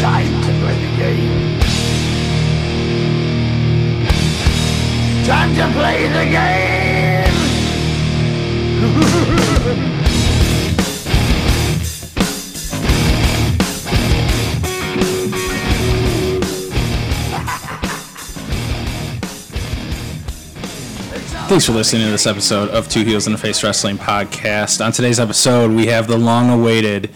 Time to play the game. Time to play the game. Thanks for listening to this episode of Two Heels in a Face Wrestling Podcast. On today's episode, we have the long awaited.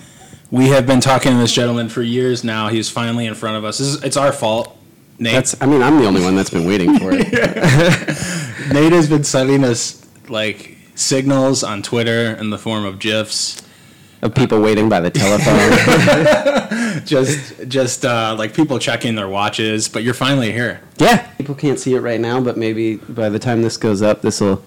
We have been talking to this gentleman for years now. He's finally in front of us. This is, it's our fault. Nate. That's. I mean, I'm the only one that's been waiting for it. Nate has been sending us like signals on Twitter in the form of gifs. of people waiting by the telephone. Just just uh, like people checking their watches, but you're finally here. yeah, people can't see it right now, but maybe by the time this goes up, this will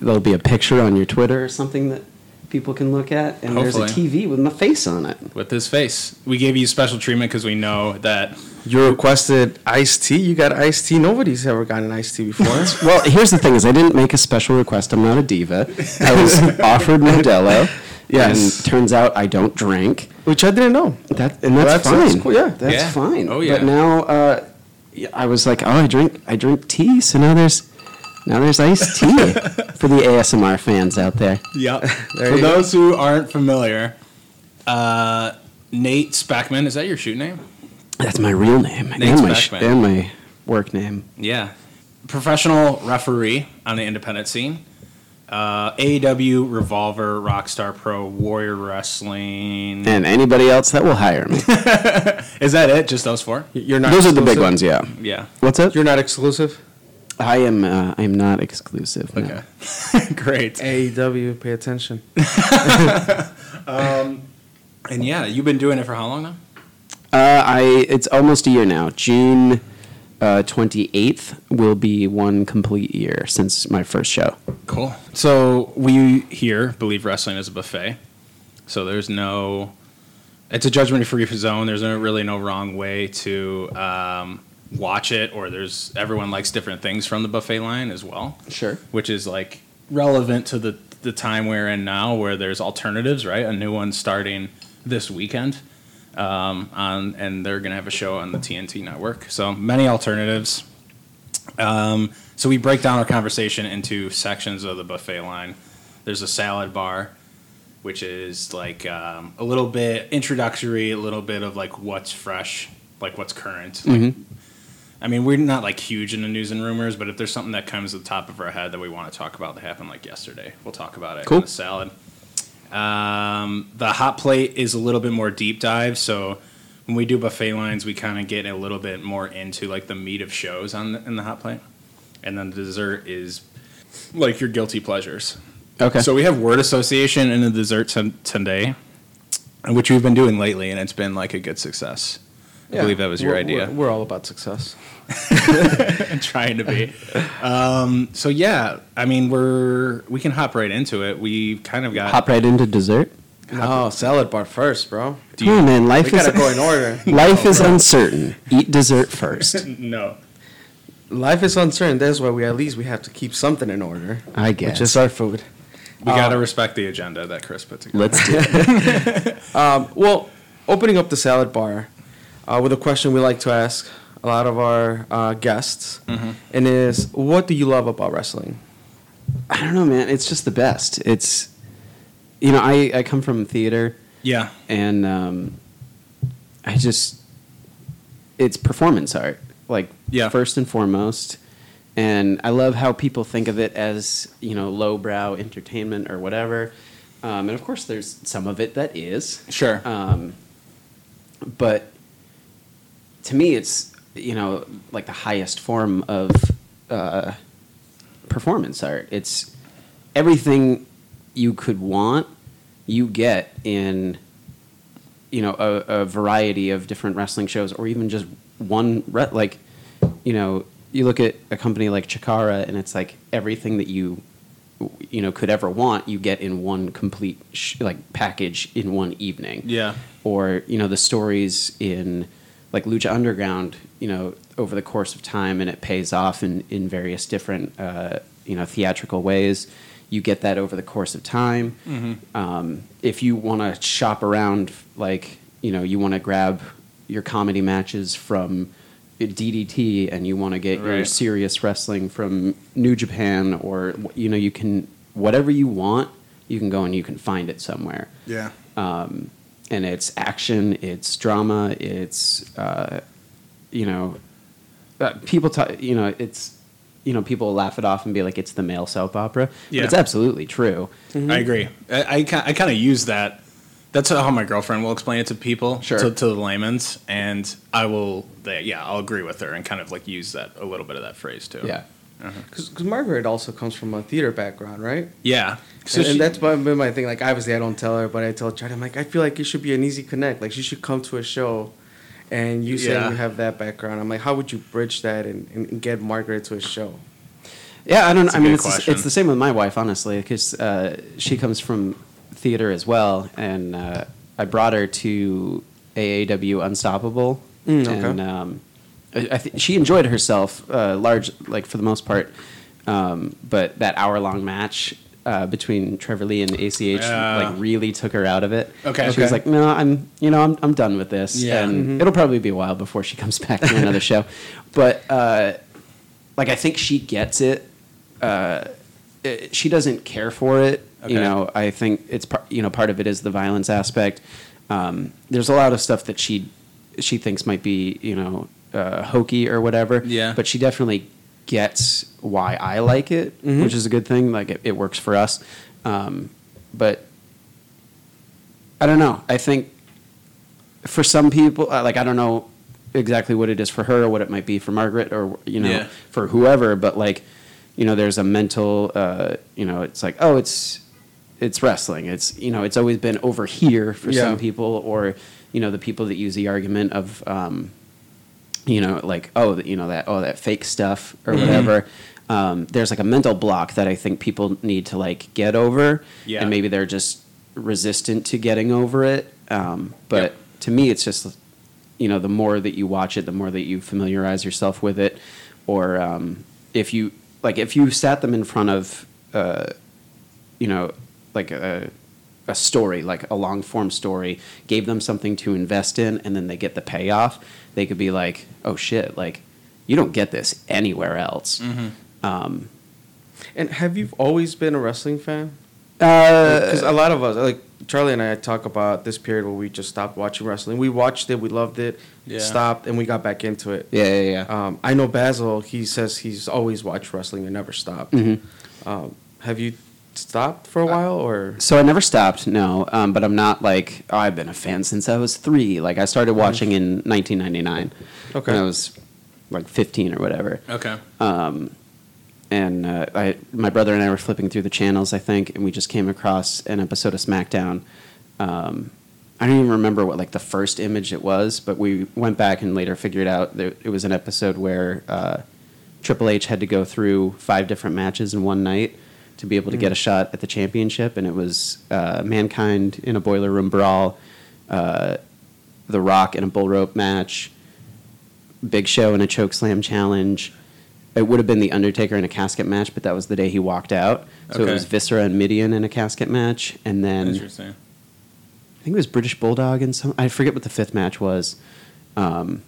there'll be a picture on your Twitter or something that people can look at, and there's a TV with my face on it. with his face. We gave you special treatment because we know that You requested iced tea. You got iced tea. Nobody's ever gotten iced tea before. Well, here's the thing: is I didn't make a special request. I'm not a diva. I was offered Modelo. Yes. And turns out I don't drink. Which I didn't know. That and Well, that's, that's- fine. that's cool, yeah. that's Yeah. fine. Oh, yeah. But now uh, I was like, oh, I drink, I drink tea. So now there's, now there's iced tea for the ASMR fans out there. Yep. There For you go. those who aren't familiar, uh, Nate Speckman is that your shoot name? That's my real name Nate and my sh- and my work name. Yeah. Professional referee on the independent scene. Uh, AEW, Revolver, Rockstar Pro, Warrior Wrestling. And anybody else that will hire me. Is that it? Just those four? You're not. Those are the big ones, yeah. Yeah. What's up? You're not exclusive. I am. Uh, I am not exclusive. no. Okay. Great. AEW, pay attention. And yeah, you've been doing it for how long now? Uh, I. It's almost a year now. June twenty eighth will be one complete year since my first show. Cool. So we here believe wrestling is a buffet. So there's no, it's a judgment free zone. There's no, really no wrong way to um, watch it, or there's everyone likes different things from the buffet line as well. Sure. Which is like relevant to the the time we're in now, where there's alternatives, right? A new one starting this weekend. Um, on and they're gonna have a show on the TNT network. So many alternatives. Um, so we break down our conversation into sections of the buffet line. There's a salad bar, which is like um, a little bit introductory, a little bit of like what's fresh, like what's current. Like, I mean, we're not like huge into news and rumors, but if there's something that comes to the top of our head that we want to talk about that happened like yesterday, we'll talk about it Cool. in the salad. Um, the hot plate is a little bit more deep dive, so when we do buffet lines, we kind of get a little bit more into like the meat of shows on the, in the hot plate, and then the dessert is like your guilty pleasures. Okay. So we have word association in the dessert t- today, which we've been doing lately, and it's been like a good success. I believe that was your We're- idea. We're, we're all about success. and trying to be. Um, so yeah, I mean, we're we can hop right into it. We kind of got Hop right into dessert. No, salad bar first, bro. Do Come on, man. We Life is gotta go in order. life is uncertain. Eat dessert first. no. Life is uncertain. That's why we at least we have to keep something in order. I guess. Which is our food. We got to respect the agenda that Chris put together. Let's do it. Um, well, opening up the salad bar uh, with a question we like to ask a lot of our uh, guests, and is what do you love about wrestling? I don't know, man. It's just the best. It's, you know, I, I come from theater, Yeah. and um, I just, it's performance art, like Yeah. first and foremost. And I love how people think of it as you know lowbrow entertainment or whatever. Um, and of course, there's some of it that is. Sure. Um, but to me, it's you know like the highest form of uh, performance art. It's everything you could want, you get in you know a, a variety of different wrestling shows, or even just one re- like you know you look at a company like Chikara, and it's like everything that you you know could ever want you get in one complete sh- like package in one evening Yeah. or you know the stories in like lucha underground you know over the course of time and it pays off in in various different uh, you know theatrical ways. You get that over the course of time. Um, if you want to shop around like you know you want to grab your comedy matches from DDT and you want to get your serious wrestling from New Japan or you know you can whatever you want you can go and you can find it somewhere. Yeah. um, and it's action, it's drama, it's uh, you know, uh, people talk. You know, it's you know, people laugh it off and be like, it's the male soap opera. Yeah. but it's absolutely true. I agree. I, I, I kind of use that. That's how my girlfriend will explain it to people, Sure. to, to the layman's, and I will. They, yeah, I'll agree with her and kind of like use that a little bit of that phrase too. Yeah, Because Margaret also comes from a theater background, right? yeah. So and, and she- that's my, been my thing. Like, obviously, I don't tell her, but I tell Charlie, I'm like, I feel like it should be an easy connect. Like, she should come to a show, and you say Yeah. you have that background. I'm like, how would you bridge that and, and get Margaret to a show? yeah. I don't. That's I mean, it's the, it's the same with my wife, honestly, because uh, she comes from theater as well, and uh, I brought her to AAW Unstoppable, Mm, okay. and um, I, I th- she enjoyed herself, uh, large like for the most part. Um, but that hour long match uh, between Trevor Lee and ACH Yeah. like really took her out of it. Okay. she was like, "No, I'm you know I'm I'm done with this." Yeah. and it'll probably be a while before she comes back to another show. But uh, like I think she gets it. Uh, it- she doesn't care for it. You know, I think it's par- you know part of it is the violence aspect. Um, there's a lot of stuff that she she thinks might be you know uh, hokey or whatever. Yeah. But she definitely gets why I like it, which is a good thing. Like it, it works for us. Um, but I don't know. I think for some people, uh, like I don't know exactly what it is for her or what it might be for Margaret or you know Yeah. for whoever, but like you know, there's a mental, uh, you know, it's like oh, it's it's wrestling. It's you know, it's always been over here for Yeah. some people, or you know, the people that use the argument of. Um, you know, like oh, you know that oh that fake stuff or Mm-hmm. whatever. Um, there's like a mental block that I think people need to like get over, Yeah. and maybe they're just resistant to getting over it. Um, but Yep. to me, it's just you know the more that you watch it, the more that you familiarize yourself with it, or um, if you like if you sat them in front of uh, you know like a a story, like a long form story, gave them something to invest in, and then they get the payoff, they could be like, oh shit, like you don't get this anywhere else. Um, And have you always been a wrestling fan? uh, Because a lot of us, like Charlie and I, talk about this period where we just stopped watching wrestling. We watched it, we loved it, Yeah. stopped, and we got back into it. yeah, yeah, yeah. Um, I know Basil. He says he's always watched wrestling and never stopped. Mhm. Um, have you stopped for a while, or So I never stopped, no. Um, but I'm not like oh, I've been a fan since I was three. Like I started watching in 1999 Okay. when I was like 15 or whatever. okay. Um, and uh, I, my brother and I were flipping through the channels, I think, and we just came across an episode of SmackDown. Um, I don't even remember what like the first image it was, but we went back and later figured out that it was an episode where uh, Triple H had to go through five different matches in one night to be able to get a shot at the championship, and it was uh, Mankind in a boiler room brawl, uh, The Rock in a bull rope match, Big Show in a choke slam challenge. It would have been the Undertaker in a casket match, but that was the day he walked out. So Okay. it was Viscera and Mideon in a casket match, and then Interesting. I think it was British Bulldog and some. I forget what the fifth match was. Um,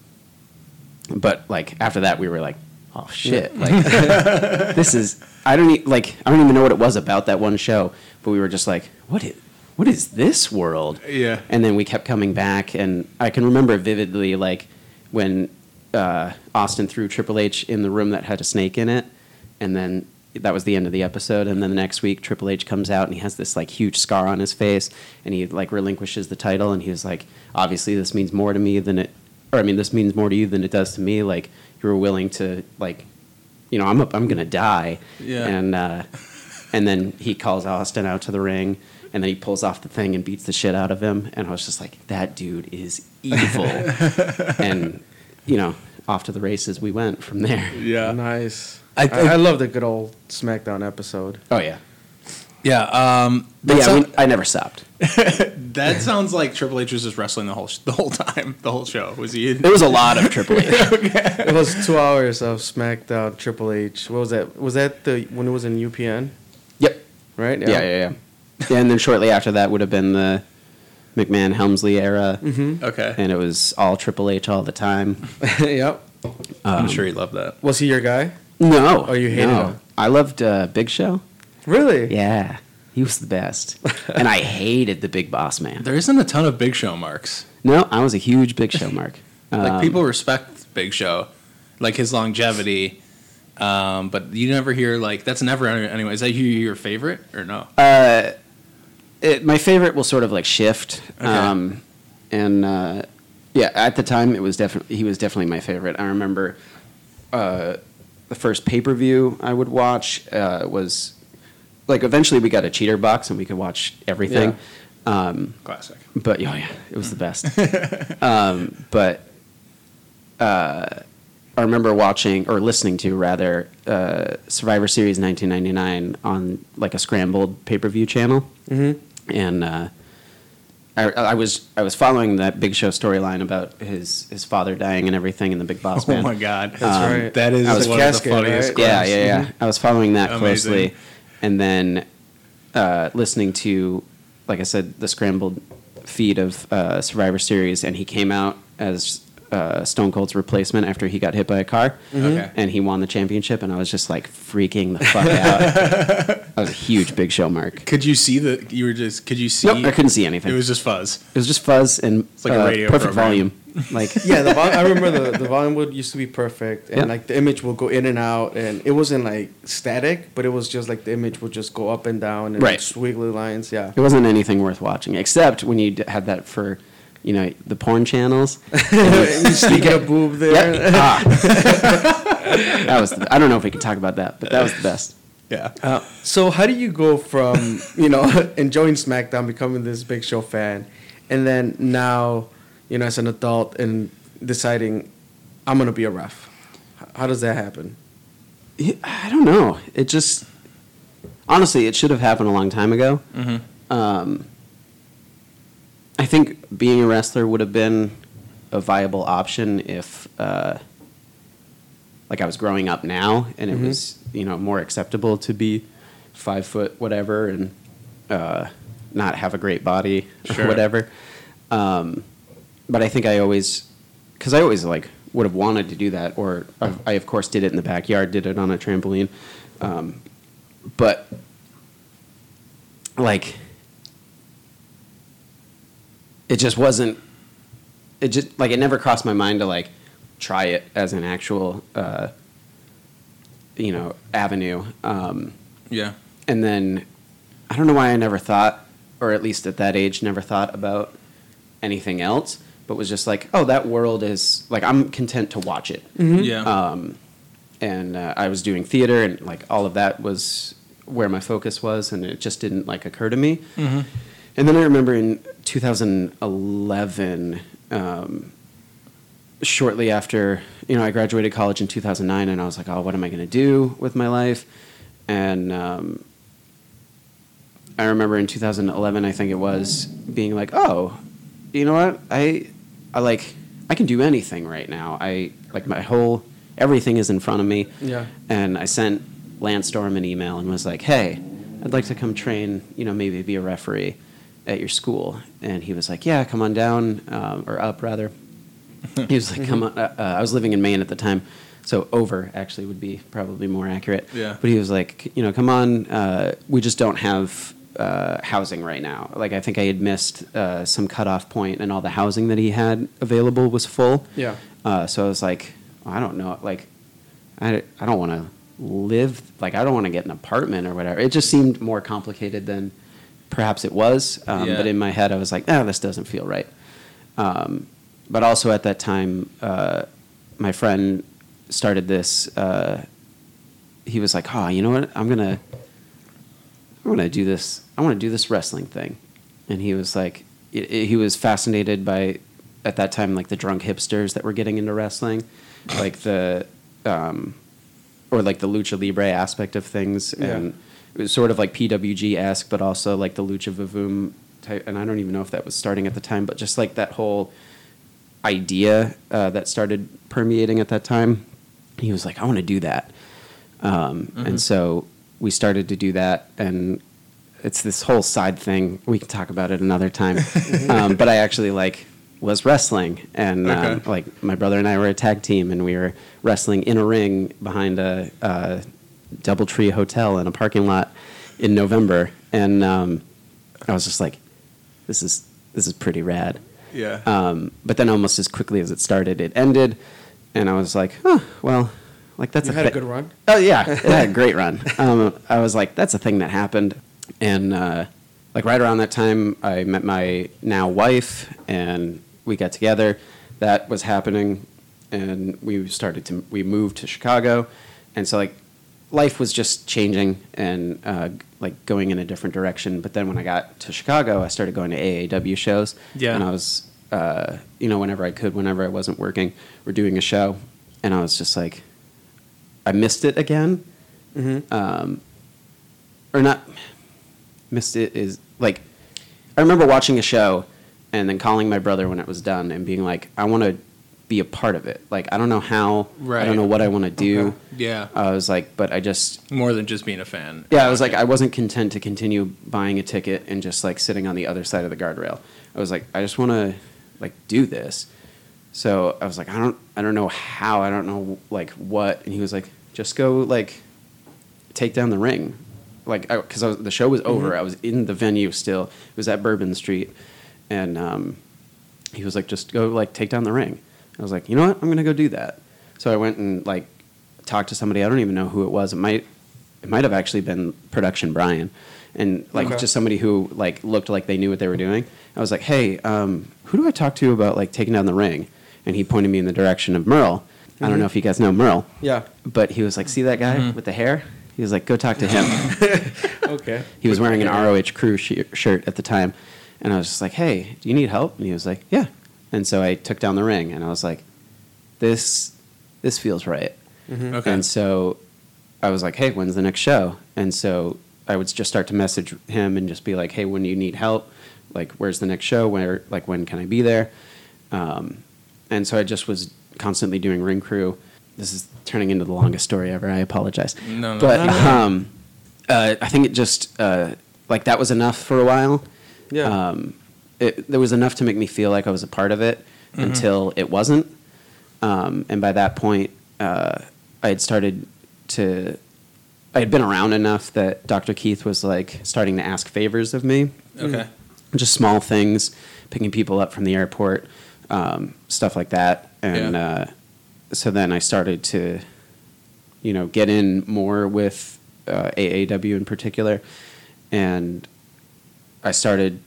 but like after that, we were like, "Oh shit!" Like this is. I don't e- like. I don't even know what it was about that one show, but we were just like, "What is? What is this world?" Yeah. And then we kept coming back, and I can remember vividly, like when uh, Austin threw Triple H in the room that had a snake in it, and then that was the end of the episode. And then the next week, Triple H comes out and he has this like huge scar on his face, and he like relinquishes the title, and he was like, "Obviously, this means more to me than it, or I mean, this means more to you than it does to me. Like you were willing to like, you know, I'm I'm gonna die." Yeah. And uh, and then he calls Austin out to the ring. And then he pulls off the thing and beats the shit out of him. And I was just like, that dude is evil. and, you know, off to the races we went from there. Yeah. nice? I I, I, love the good old SmackDown episode. Oh, yeah. Yeah. Um, But that yeah, sound- we, I never stopped. that sounds like Triple H was just wrestling the whole sh- the whole time, the whole show. Was he? There was a lot of Triple H. it was two hours of SmackDown Triple H. What was that? Was that the when it was in UPN? Yep. Right? Yeah, yeah, yeah. yeah. And then shortly after that would have been the McMahon Helmsley era, Okay. and it was all Triple H all the time. yep. I'm sure he loved that. Was he your guy? No, Oh, you hated no. him? I loved uh, Big Show. Really? Yeah, he was the best, and I hated the Big Boss Man. There isn't a ton of Big Show marks. No, I was a huge Big Show mark. Like Um, people respect Big Show, like his longevity. Um, but you never hear like that's never anyway. Is that you your favorite or no? Uh, it, my favorite will sort of like shift. Okay. Um, and uh, yeah, at the time it was definitely he was definitely my favorite. I remember uh, the first pay per view I would watch uh, was like eventually we got a cheater box and we could watch everything. Um, Classic. but oh yeah, it was the best. um, but uh, I remember watching or listening to rather uh, Survivor Series 1999 on like a scrambled pay per view channel, mm-hmm. and uh, I, I was I was following that Big Show storyline about his his father dying and everything in the Big Boss Man. Oh Man. my god, That's right. That is I was one of the funniest. right? Yeah, yeah, yeah. I was following that Amazing. closely, and then uh, listening to, like I said, the scrambled feed of uh, Survivor Series, and he came out as uh, Stone Cold's replacement after he got hit by a car, Okay. and he won the championship, and I was just like freaking the fuck out. I was a huge Big Show mark. Could you see the? You were just. Could you see? Nope, I couldn't see anything. It was just fuzz. It was just fuzz and like a uh, radio perfect program. volume. Like Yeah, the vol- I remember the, the volume would used to be perfect, and Yeah. like the image would go in and out, and it wasn't like static, but it was just like the image would just go up and down and Right. squiggly lines. Yeah, it wasn't anything worth watching, except when you had that for, you know, the porn channels. and you stick a boob there. Yep. Ah. that was. The, I don't know if we can talk about that, but that was the best. Yeah. Uh, so how do you go from you know enjoying SmackDown, becoming this Big Show fan, and then now, you know, as an adult and deciding I'm gonna be a ref? How does that happen? I don't know. It just honestly, it should have happened a long time ago. Mm-hmm. Um, I think being a wrestler would have been a viable option if, uh, like, I was growing up now and it was you know more acceptable to be five foot whatever and uh, not have a great body Sure. or whatever. Um, but I think I always, because I always like would have wanted to do that, or I, I of course did it in the backyard, did it on a trampoline, um, but like it just wasn't. It just like it never crossed my mind to like try it as an actual, uh, you know, avenue. Um, Yeah. and then I don't know why I never thought, or at least at that age, never thought about anything else, but was just like, oh, that world is like I'm content to watch it. Yeah. Um, and uh, I was doing theater, and like all of that was where my focus was, and it just didn't like occur to me. And then I remember in 2011, um, shortly after, you know, I graduated college in 2009, and I was like, oh, what am I going to do with my life? And um, I remember in 2011, I think it was, being like, oh, you know what? I, I like, I can do anything right now. I like my whole, everything is in front of me. Yeah. And I sent Lance Storm an email and was like, hey, I'd like to come train, you know, maybe be a referee at your school. And he was like, yeah, come on down, um, or up rather. he was like, come on. Uh, uh, I was living in Maine at the time. So over actually would be probably more accurate. Yeah. But he was like, you know, come on. Uh, we just don't have uh, housing right now. Like I think I had missed uh, some cutoff point, and all the housing that he had available was full. Yeah. Uh, so I was like, I don't know. Like, I, I don't want to live. Like I don't want to get an apartment or whatever. It just seemed more complicated than perhaps it was. Um, Yeah. But in my head, I was like, ah, this doesn't feel right. Um, but also at that time, uh, my friend started this. Uh, he was like, "Oh, you know what? I'm gonna, I'm gonna do this. I want to do this wrestling thing." And he was like, i- i- he was fascinated by, at that time, like the drunk hipsters that were getting into wrestling, like the, um, or like the lucha libre aspect of things, Yeah. and it was sort of like PWG esque, but also like the Lucha VaVoom type. And I don't even know if that was starting at the time, but just like that whole idea uh, that started permeating at that time. He was like, I want to do that. Um, And so we started to do that. And it's this whole side thing. We can talk about it another time. um, but I actually like was wrestling, and um, Okay. like my brother and I were a tag team, and we were wrestling in a ring behind a, uh DoubleTree Hotel in a parking lot in November, and um, I was just like, "This is this is pretty rad." Yeah. Um, but then almost as quickly as it started, it ended, and I was like, "Huh, well, like that's You a had a good run? Oh yeah, it had a great run. Um, I was like, that's a thing that happened, and uh, like right around that time, I met my now wife, and we got together. That was happening, and we started to we moved to Chicago, and so like life was just changing and uh, like going in a different direction. But then when I got to Chicago, I started going to AAW shows. Yeah. and I was uh, you know whenever I could, whenever I wasn't working, we're doing a show, and I was just like. I missed it again. Um, or not missed it is like I remember watching a show and then calling my brother when it was done and being like, I want to be a part of it. Like I don't know how, I don't know what I want to do. Okay. Yeah. I was like, but I just More than just being a fan. yeah, I was like, I wasn't content to continue buying a ticket and just like sitting on the other side of the guardrail. I was like, I just want to like do this. So I was like, I don't, I don't know how, I don't know like what, and he was like, just go like take down the ring, like because I, was the show was over. I was in the venue still. It was at Bourbon Street, and um, he was like, just go like take down the ring. I was like, you know what, I'm gonna go do that. So I went and like talked to somebody. I don't even know who it was. It might, it might have actually been production Brian, and like Okay. just somebody who like looked like they knew what they were doing. I was like, hey, um, who do I talk to about like taking down the ring? And he pointed me in the direction of Merle. I don't mm-hmm. know if you guys know Merle. Yeah. But he was like, see that guy mm-hmm. with the hair? He was like, go talk to him. Okay. he was wearing an ROH crew sh- shirt at the time. And I was just like, hey, do you need help? And he was like, yeah. And so I took down the ring and I was like, this, this feels right. Mm-hmm. Okay. And so I was like, hey, when's the next show? And so I would just start to message him and just be like, hey, when do you need help? Like, where's the next show? Where, like, when can I be there? Um, and so I just was constantly doing ring crew. This is turning into the longest story ever. I apologize. No, no, but no, no. um, uh, I think it just uh, like that was enough for a while. Yeah. Um, it, there was enough to make me feel like I was a part of it Mm-hmm. until it wasn't. Um, and by that point, uh, I had started to. I had been around enough that Dr. Keith was like starting to ask favors of me okay. just small things, picking people up from the airport, um, stuff like that. And Yeah. uh, so then I started to, you know, get in more with uh, AAW in particular, and I started,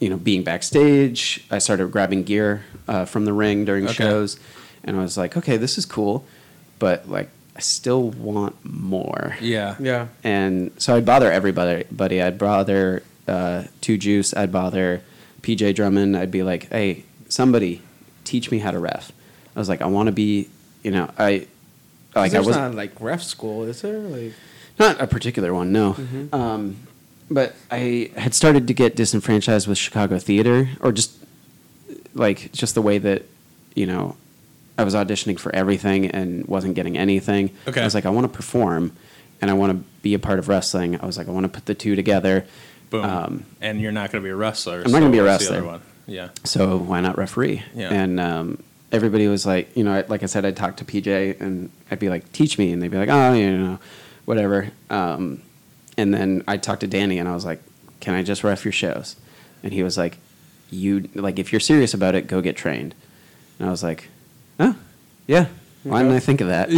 you know, being backstage. I started grabbing gear uh, from the ring during Okay. shows, and I was like, okay, this is cool, but like I still want more. Yeah. Yeah. And so I'd bother everybody. Buddy, I'd bother uh, Two Juice. I'd bother PJ Drummond. I'd be like, "Hey, somebody, teach me how to ref." I was like, "I want to be, you know, I like I was not like ref school, is there? Like. not a particular one, no. Um, but I had started to get disenfranchised with Chicago theater, or just like just the way that you know I was auditioning for everything and wasn't getting anything. Okay. I was like, I want to perform, and I want to be a part of wrestling. I was like, I want to put the two together. Boom. Um, and you're not going to be a wrestler. I'm not gonna be a what's the wrestler. Other one? Yeah. so why not referee? Yeah. And um, everybody was like, you know, I- like I said, I'd talk to PJ and I'd be like, teach me, and they'd be like, oh, you know, whatever. Um, and then I'd talk to Danny, and I was like, can I just ref your shows? And he was like, you like if you're serious about it, go get trained. And I was like, oh, yeah. Why didn't I think of that?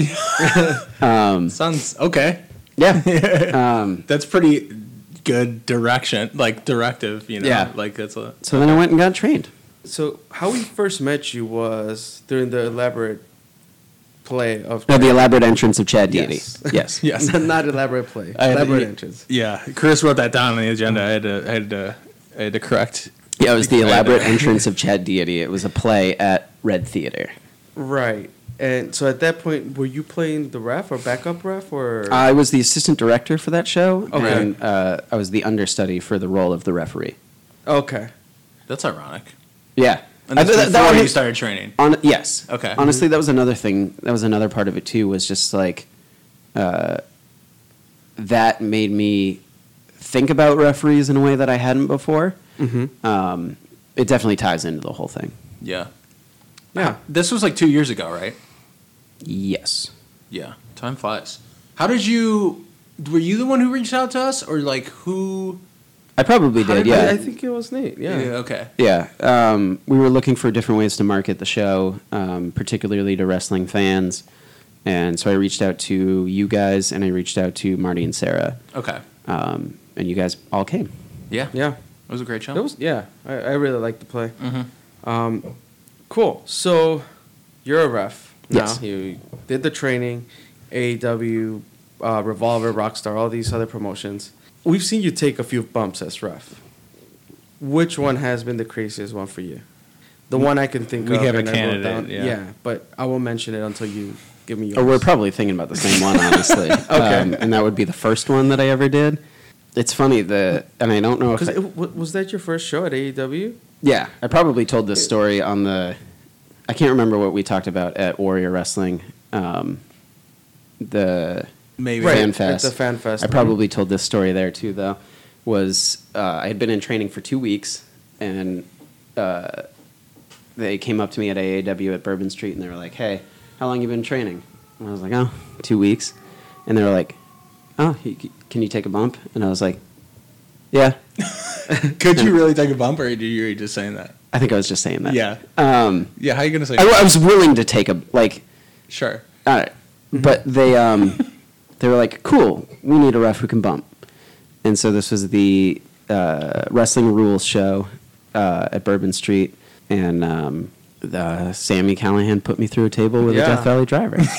um, Sounds okay. yeah. um, That's pretty good direction, like directive. You know, Yeah. like that's a. so then I went and got trained. So how we first met you was during the elaborate play of Uh, the elaborate entrance of Chad Deity. Yes. Yes. Yes. not elaborate play. I elaborate yeah, entrance. Yeah, Chris wrote that down on the agenda. I had to, I had to, I had to correct. Yeah, it was the I had to- elaborate entrance of Chad Deity. It was a play at Red Theater. Right. And so at that point, were you playing the ref or backup ref or? I was the assistant director for that show, Okay. and uh, I was the understudy for the role of the referee. okay. That's ironic. Yeah, And I- that's that- before that- you started training. On yes. Okay. Honestly, that was another thing. That was another part of it too. Was just like uh, that made me think about referees in a way that I hadn't before. Um, it definitely ties into the whole thing. Yeah. Yeah. This was like two years ago, right? Yes. Yeah. Time flies. How did you? Were you the one who reached out to us, or like who? I probably did. did Yeah. I, I think it was Nate. Yeah. Okay. Yeah, um, we were looking for different ways to market the show, um, particularly to wrestling fans. And so I reached out to you guys, and I reached out to Marty and Sarah, Okay. um, and you guys all came. Yeah. Yeah. It was a great show. It was yeah. I, I really like the play. Mm-hmm. Um, cool. So you're a ref now. Yes. You did the training, AEW, uh, Revolver, Rockstar, all these other promotions. We've seen you take a few bumps as ref. Which one has been the craziest one for you? The one I can think We of. have a and I wrote candidate, yeah. but I won't mention it until you give me yours. Or we're probably thinking about the same one, honestly. okay. and that would be the first one that I ever did. It's funny the, and I don't know if I- was that your first show at AEW? Yeah, I probably told this story on the. I can't remember what we talked about at Warrior Wrestling. Um, the Maybe. Right. Right, Fan at Fest. the Fan Fest. I probably told this story there too, though. Was uh, I had been in training for two weeks, and uh, they came up to me at AAW at Bourbon Street, and they were like, "Hey, how long you been training?" And I was like, "Oh, two weeks," and they were like, "Oh, can you take a bump?" And I was like, "Yeah." Could you really take a bump, or did you just saying that? I think I was just saying that. Yeah. Um, Yeah. How are you gonna say? I, I was willing to take a like. sure. All right. But they um, they were like, "Cool, we need a ref who can bump," and so this was the uh, wrestling rules show uh, at Bourbon Street, and um, the, Sami Callihan put me through a table with a Death Valley driver.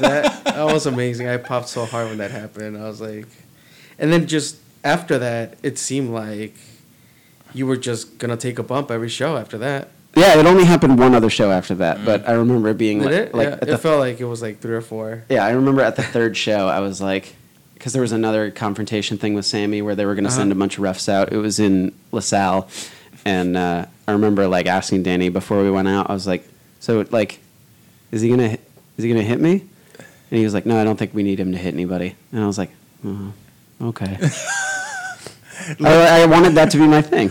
that that was amazing. I popped so hard when that happened. I was like, and then just after that, it seemed like you were just gonna take a bump every show after that. yeah, it only happened one other show after that, but I remember it being Did like, it? like yeah, at it the felt like it was like three or four. Yeah, I remember at the third show, I was like, because there was another confrontation thing with Sami where they were going to Uh-huh. send a bunch of refs out. It was in LaSalle, and uh, I remember like asking Danny before we went out. I was like, "So like, is he gonna is he gonna hit me?" And he was like, "No, I don't think we need him to hit anybody." And I was like, oh, "Okay." I, I wanted that to be my thing.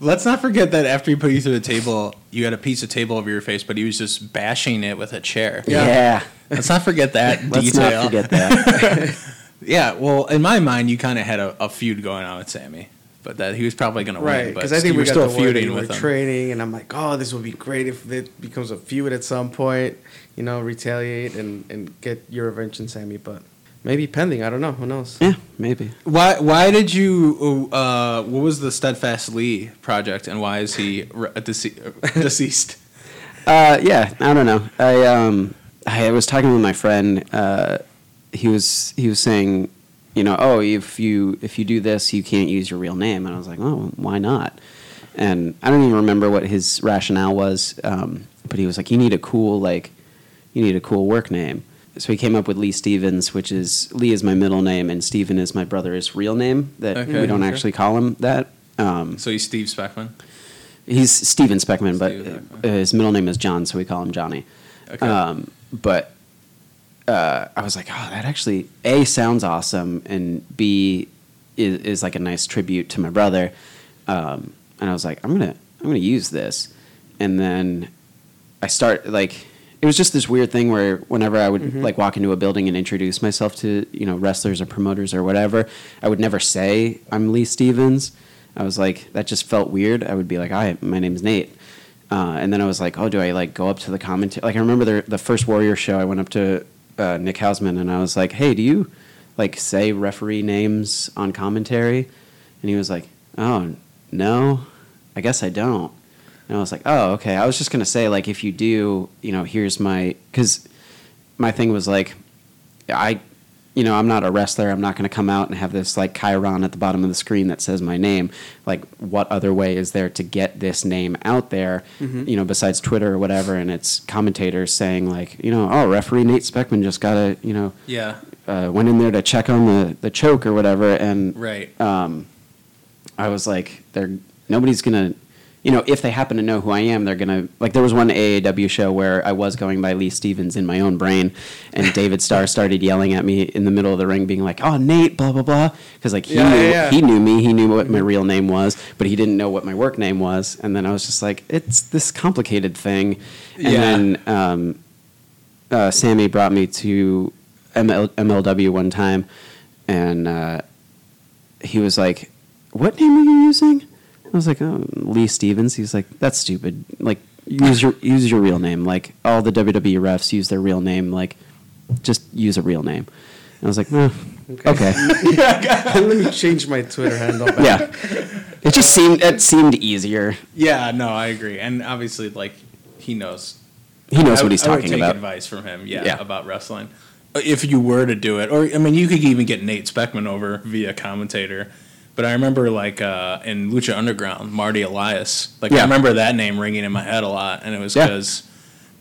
Let's not forget that after he put you through the table, you had a piece of table over your face, but he was just bashing it with a chair. Yeah. Let's not forget that Let's detail. not forget that. Yeah, well, in my mind, you kind of had a, a feud going on with Sami, but that he was probably going to win. Right, but because I think you we were got still the word feuding you were with him. training, and I'm like, oh, this would be great if it becomes a feud at some point. You know, retaliate and and get your revenge on Sami, but maybe pending. I don't know. Who knows? yeah, maybe. Why? Why did you? Uh, what was the Steadfast Lee project, and why is he re- dece- deceased? Uh, yeah, I don't know. I um, I was talking with my friend. Uh, he was he was saying, you know, oh, if you if you do this, you can't use your real name, and I was like, oh, why not? And I don't even remember what his rationale was, um, but he was like, you need a cool like, you need a cool work name. So he came up with Lee Stevens, which is Lee is my middle name, and Steven is my brother's real name. That Okay. we don't Okay. actually call him that. Um, So he's Steve Speckman. He's Steven Speckman, but Steven Speckman. uh, his middle name is John, so we call him Johnny. Okay. Um, but uh, I was like, oh, that actually a sounds awesome, and b is, is like a nice tribute to my brother. Um, and I was like, I'm gonna I'm gonna use this, and then I start like it was just this weird thing where whenever I would like walk into a building and introduce myself to you know wrestlers or promoters or whatever, I would never say I'm Lee Stevens. I was like that just felt weird. I would be like, "Hi, my name's Nate," uh, and then I was like, "Oh, do I like go up to the commentary?" Like I remember the the first Warrior show, I went up to uh, Nick Hausman and I was like, "Hey, do you like say referee names on commentary?" And he was like, "Oh, no, I guess I don't." And I was like, "Oh, okay." I was just gonna say like, if you do, you know, here's my because my thing was like, I, you know, I'm not a wrestler. I'm not gonna come out and have this like Chiron at the bottom of the screen that says my name. Like, what other way is there to get this name out there? You know, besides Twitter or whatever, and it's commentators saying like, you know, oh, referee Nate Speckman just got a, you know, Yeah. uh, went in there to check on the the choke or whatever, and Right. um, I was like, "They're nobody's gonna, you you know, if they happen to know who I am, they're gonna like. There was one AAW show where I was going by Lee Stevens in my own brain, and David Starr started yelling at me in the middle of the ring, being like, "Oh, Nate, blah blah blah," because like he Yeah, knew yeah, he knew me, he knew what my real name was, but he didn't know what my work name was, and then I was just like, "It's this complicated thing," and Yeah. then um, uh, Sami brought me to ML- MLW one time, and uh, he was like, "What name are you using?" I was like, "Oh, Lee Stevens." He's like, "That's stupid. Like, use your use your real name. Like, all the WWE refs use their real name. Like, just use a real name." And I was like, eh, "Okay, Let me change my Twitter handle. Back. yeah." It just seemed it seemed easier. Yeah, no, I agree, and obviously, like he knows. He knows I- what he's I would talking take about. Advice from him, yeah, Yeah. about wrestling. If you were to do it, or I mean, you could even get Nate Speckman over via commentator. But I remember, like uh, in Lucha Underground, Marty Elias. Like I remember that name ringing in my head a lot, and it was Yeah. because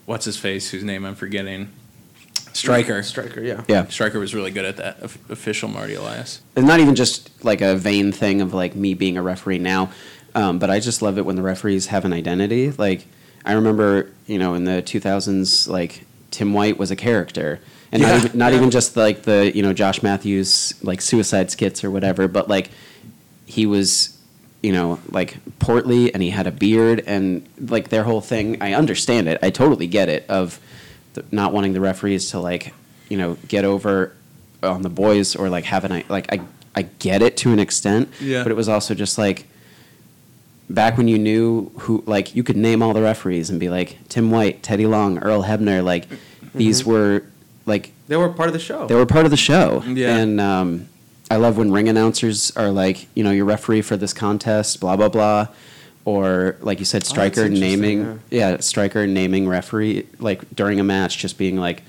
what's his face, whose name I'm forgetting, Striker. Striker, yeah. Yeah. Striker was really good at that. Official Marty Elias. it's not even just like a vain thing of like me being a referee now, um, but I just love it when the referees have an identity. Like I remember, you know, in the 2000s, like Tim White was a character, and Yeah, not even not yeah. even just like the you know Josh Matthews like suicide skits or whatever, but like he was. You know, like portly, and he had a beard, and like their whole thing. I understand it. I totally get it. Of the, not wanting the referees to like, you know, get over on the boys or like have an like I I get it to an extent. Yeah. But it was also just like back when you knew who like you could name all the referees and be like Tim White, Teddy Long, Earl Hebner, like these were like They were part of the show. they were part of the show. Yeah. And um, I love when ring announcers are like, you know, your referee for this contest, blah blah blah, or like you said, striker Oh, naming, yeah. striker naming referee like during a match, just being like,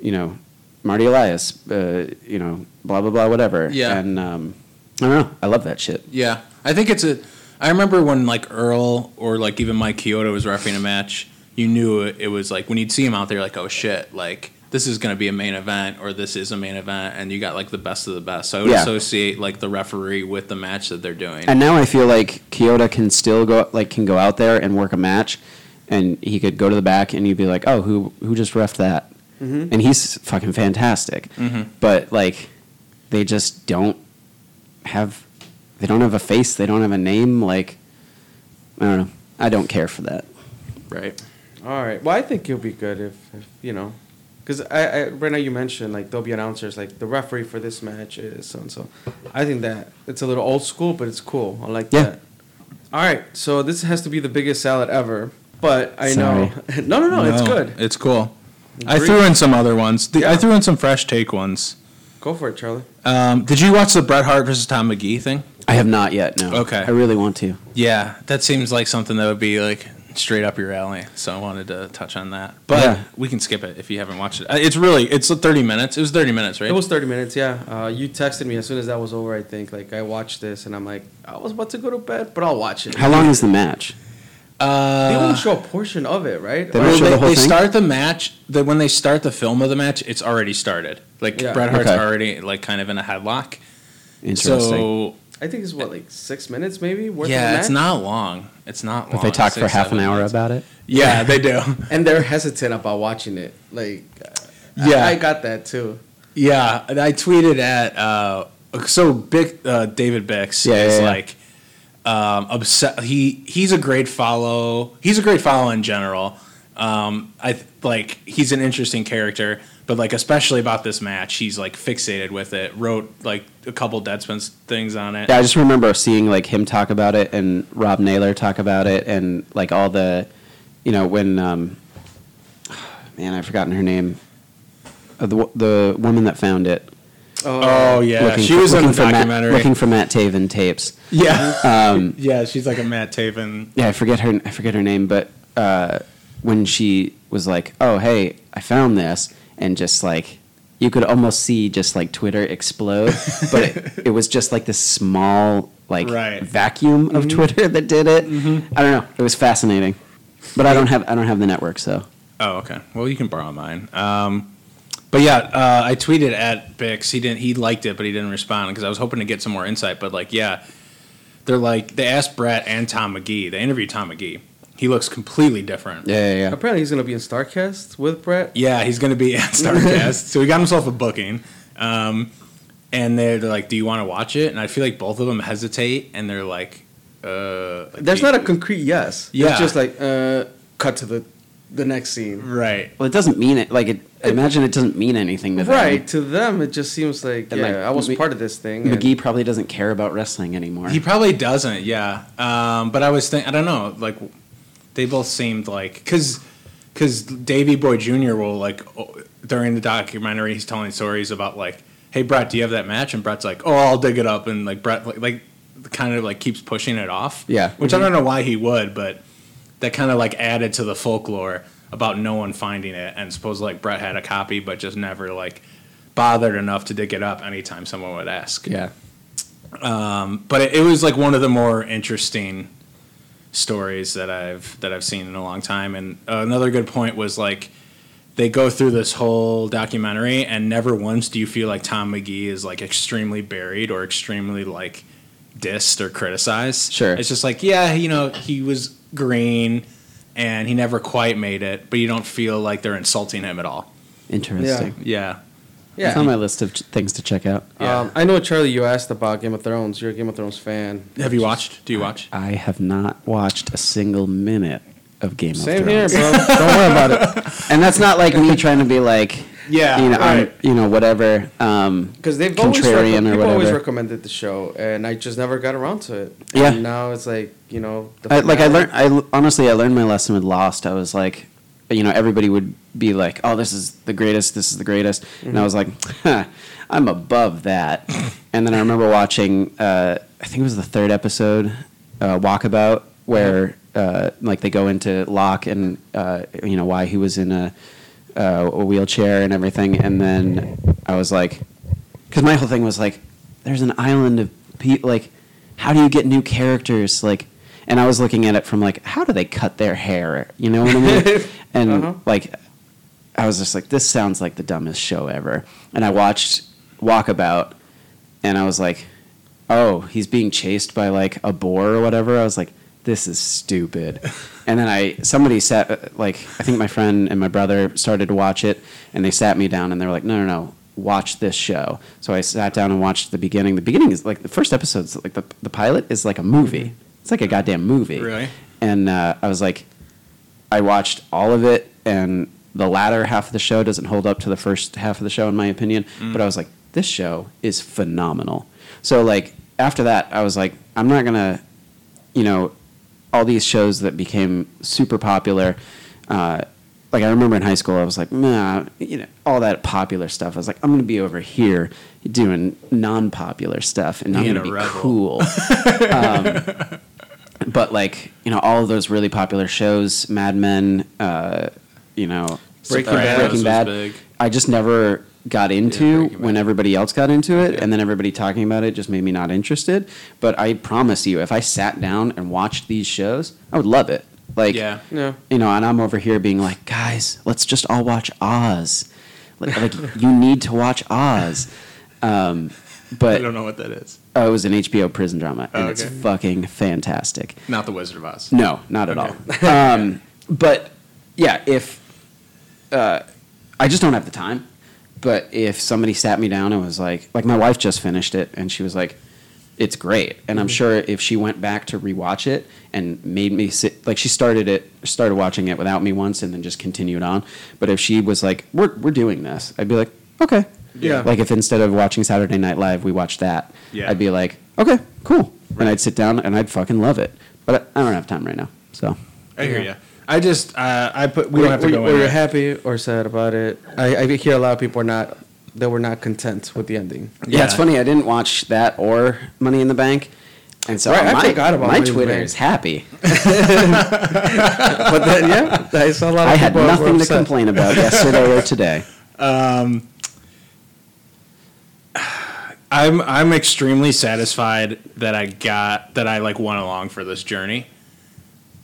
you know, Marty Elias, uh, you know, blah blah blah, whatever. Yeah. And um, I don't know, I love that shit. Yeah, I think it's a. I remember when like Earl or like even Mike Chioda was refereeing a match. You knew it, it was like when you'd see him out there, like oh shit, like this is going to be a main event or this is a main event, and you got like the best of the best. So I would Yeah. associate like the referee with the match that they're doing. And now I feel like Chioda can still go like can go out there and work a match, and he could go to the back and you'd be like, oh, who who just refed that? Mm-hmm. And he's fucking fantastic. Mm-hmm. But like, they just don't have they don't have a face. They don't have a name. Like, I don't know. I don't care for that. right. All right. Well, I think you'll be good if, if you know, because I, I right now you mentioned like there'll be announcers like the referee for this match is so and so. I think that it's a little old school, but it's cool. I like Yeah. that. All right. So this has to be the biggest salad ever, but I know. Sorry. no, no, no, It's good. It's cool. I threw in some other ones. The, I threw in some fresh take ones. Go for it, Charlie. Um, did you watch the Bret Hart versus Tom Magee thing? I have not yet. No. Okay. I really want to. Yeah, that seems like something that would be like straight up your alley. So I wanted to touch on that, but Yeah. we can skip it if you haven't watched it. Uh, It's really it's thirty minutes. It was thirty minutes, right? It was 30 minutes, yeah. Uh, you texted me as soon as that was over, I think. Like, I watched this and I'm like, I was about to go to bed, but I'll watch it. How long is the match? uh, They only show a portion of it, right? They don't well, show they, the whole they thing? start the match. The, when they start the film of the match, it's already started. Like Yeah. Bret Hart's Okay. already like kind of in a headlock. Interesting. So I think it's what, like six minutes maybe? Worth yeah, it's not long. It's not long. but they talk for half an hour minutes. about it. Yeah, they do. And they're hesitant about watching it. Like, Yeah. I, I got that too. Yeah, and I tweeted at uh, so big uh, David Bix Yeah, is yeah, yeah. like um, upset. He he's a great follow. He's a great follow in general. Um, I like he's an interesting character, but like especially about this match, he's like fixated with it. Wrote like a couple Deadspin things on it. Yeah, I just remember seeing like him talk about it and Rob Naylor talk about it and like all the, you know, when um, man, I've forgotten her name. Uh, the the woman that found it. Oh yeah, looking she for- was in looking the for Matt- looking for Matt Taven tapes. yeah, Um, yeah, she's like a Matt Taven. yeah, I forget her. I forget her name, but uh, when she was like, "Oh, hey, I found this," and just like you could almost see just like Twitter explode, but it, it was just like this small like Right. vacuum of Twitter that did it. I don't know. It was fascinating, but I don't have I don't have the network, so Oh, okay. Well, you can borrow mine. Um, but yeah, uh, I tweeted at Bix. He didn't. He liked it, but he didn't respond because I was hoping to get some more insight. But like, yeah, they're like they asked Bret and Tom Magee. They interviewed Tom Magee. He looks completely different. Yeah, yeah, yeah. Apparently, he's gonna be in Starcast with Bret. Yeah, he's going to be at Starcast. so he got himself a booking. Um, and they're, they're like, "Do you want to watch it?" And I feel like both of them hesitate, and they're like, "Uh." like, There's not a concrete yes. Yeah. It's just like uh, cut to the the next scene. right. Well, it doesn't mean it. Like, it, I imagine it doesn't mean anything to them. Right to them, it just seems like And, yeah, like, I was M- part of this thing. and- Magee probably doesn't care about wrestling anymore. He probably doesn't. Yeah. Um, but I was thinking, I don't know. Like, they both seemed like because because Davey Boy Jr. will like during the documentary he's telling stories about like, hey Bret, do you have that match? And Bret's like, oh, I'll dig it up, and like Bret like, like kind of like keeps pushing it off. Yeah. Which I mm-hmm. don't know why he would, but that kind of like added to the folklore about no one finding it, and suppose like Bret had a copy, but just never like bothered enough to dig it up anytime someone would ask yeah. Um, but it, it was like one of the more interesting stories that I've that I've seen in a long time. And uh, another good point was like they go through this whole documentary, and never once do you feel like Tom Magee is like extremely buried or extremely like dissed or criticized. Sure. it's just like yeah, you know, he was green. And he never quite made it, but you don't feel like they're insulting him at all. Interesting. Yeah, yeah. It's on my list of ch- things to check out. Yeah. Um, I know Charlie. You asked about Game of Thrones. You're a Game of Thrones fan. have you watched? Do you watch? I have not watched a single minute of Game Same of Thrones. Same here, bro. Don't worry about it. and that's not like me trying to be like, Yeah, you know, I'm, right. you know, whatever. Um, Because they've always Contrarian or people always recommended the show, and I just never got around to it. Yeah. And now it's like you know. The I, like I learned, I honestly, I learned my lesson with Lost. I was like, you know, everybody would be like, "Oh, this is the greatest. This is the greatest," and I was like, huh, "I'm above that." and then I remember watching, uh, I think it was the third episode, uh, Walkabout, where uh, like they go into Locke and uh, you know why he was in a, uh, a wheelchair and everything, and then I was like, because my whole thing was like, there's an island of people. Like, how do you get new characters? Like, and I was looking at it from like, how do they cut their hair? You know what I mean? and Uh-huh. like, I was just like, this sounds like the dumbest show ever. And I watched Walkabout, and I was like, oh, he's being chased by like a boar or whatever. I was like, this is stupid. and then I somebody sat uh, like I think my friend and my brother started to watch it, and they sat me down and they were like, no, no, no. Watch this show. So I sat down and watched the beginning. The beginning is like the first episode's like the, the pilot is like a movie. It's like a goddamn movie. Really? And uh, I was like, I watched all of it, and the latter half of the show doesn't hold up to the first half of the show, in my opinion. But I was like, this show is phenomenal. So like after that, I was like, I'm not gonna, you know, all these shows that became super popular. Uh, like I remember in high school, I was like, nah, you know, all that popular stuff. I was like, I'm gonna be over here doing non-popular stuff, and I'm gonna be rebel. cool. um, but like you know, all of those really popular shows, Mad Men, uh, you know, Breaking uh, Bad Breaking Bad. I just never got into Breaking Bad. when everybody else got into it, Okay. and then everybody talking about it just made me not interested. But I promise you, if I sat down and watched these shows, I would love it. Like, Yeah. Yeah. you know, and I'm over here being like, guys, let's just all watch Oz. Like, like you need to watch Oz. Um, I don't know what that is. oh, it was an HBO prison drama, and Oh, it's fucking fantastic. Not the Wizard of Oz. No, not at Okay. all. Um, but yeah, if uh, I just don't have the time. But if somebody sat me down and was like, like my wife just finished it, and she was like, "It's great," and I'm sure if she went back to rewatch it and made me sit, like she started it, started watching it without me once, and then just continued on. But if she was like, "We're we're doing this," I'd be like, "Okay." Yeah. Like if instead of watching Saturday Night Live, we watched that, Yeah. I'd be like, "Okay, cool," Right. and I'd sit down and I'd fucking love it. But I I don't have time right now, so. I hear you. I just uh, I put we were, don't have to were, go were you happy or sad about it? I, I hear a lot of people are not. They were not content with the ending. Yeah, it's funny. I didn't watch that or Money in the Bank, and so Right, I my, forgot about my Money Twitter is happy. But then, yeah, I saw a lot of I had people were nothing to complain about yesterday or today. I'm I'm extremely satisfied that I got that I like went along for this journey.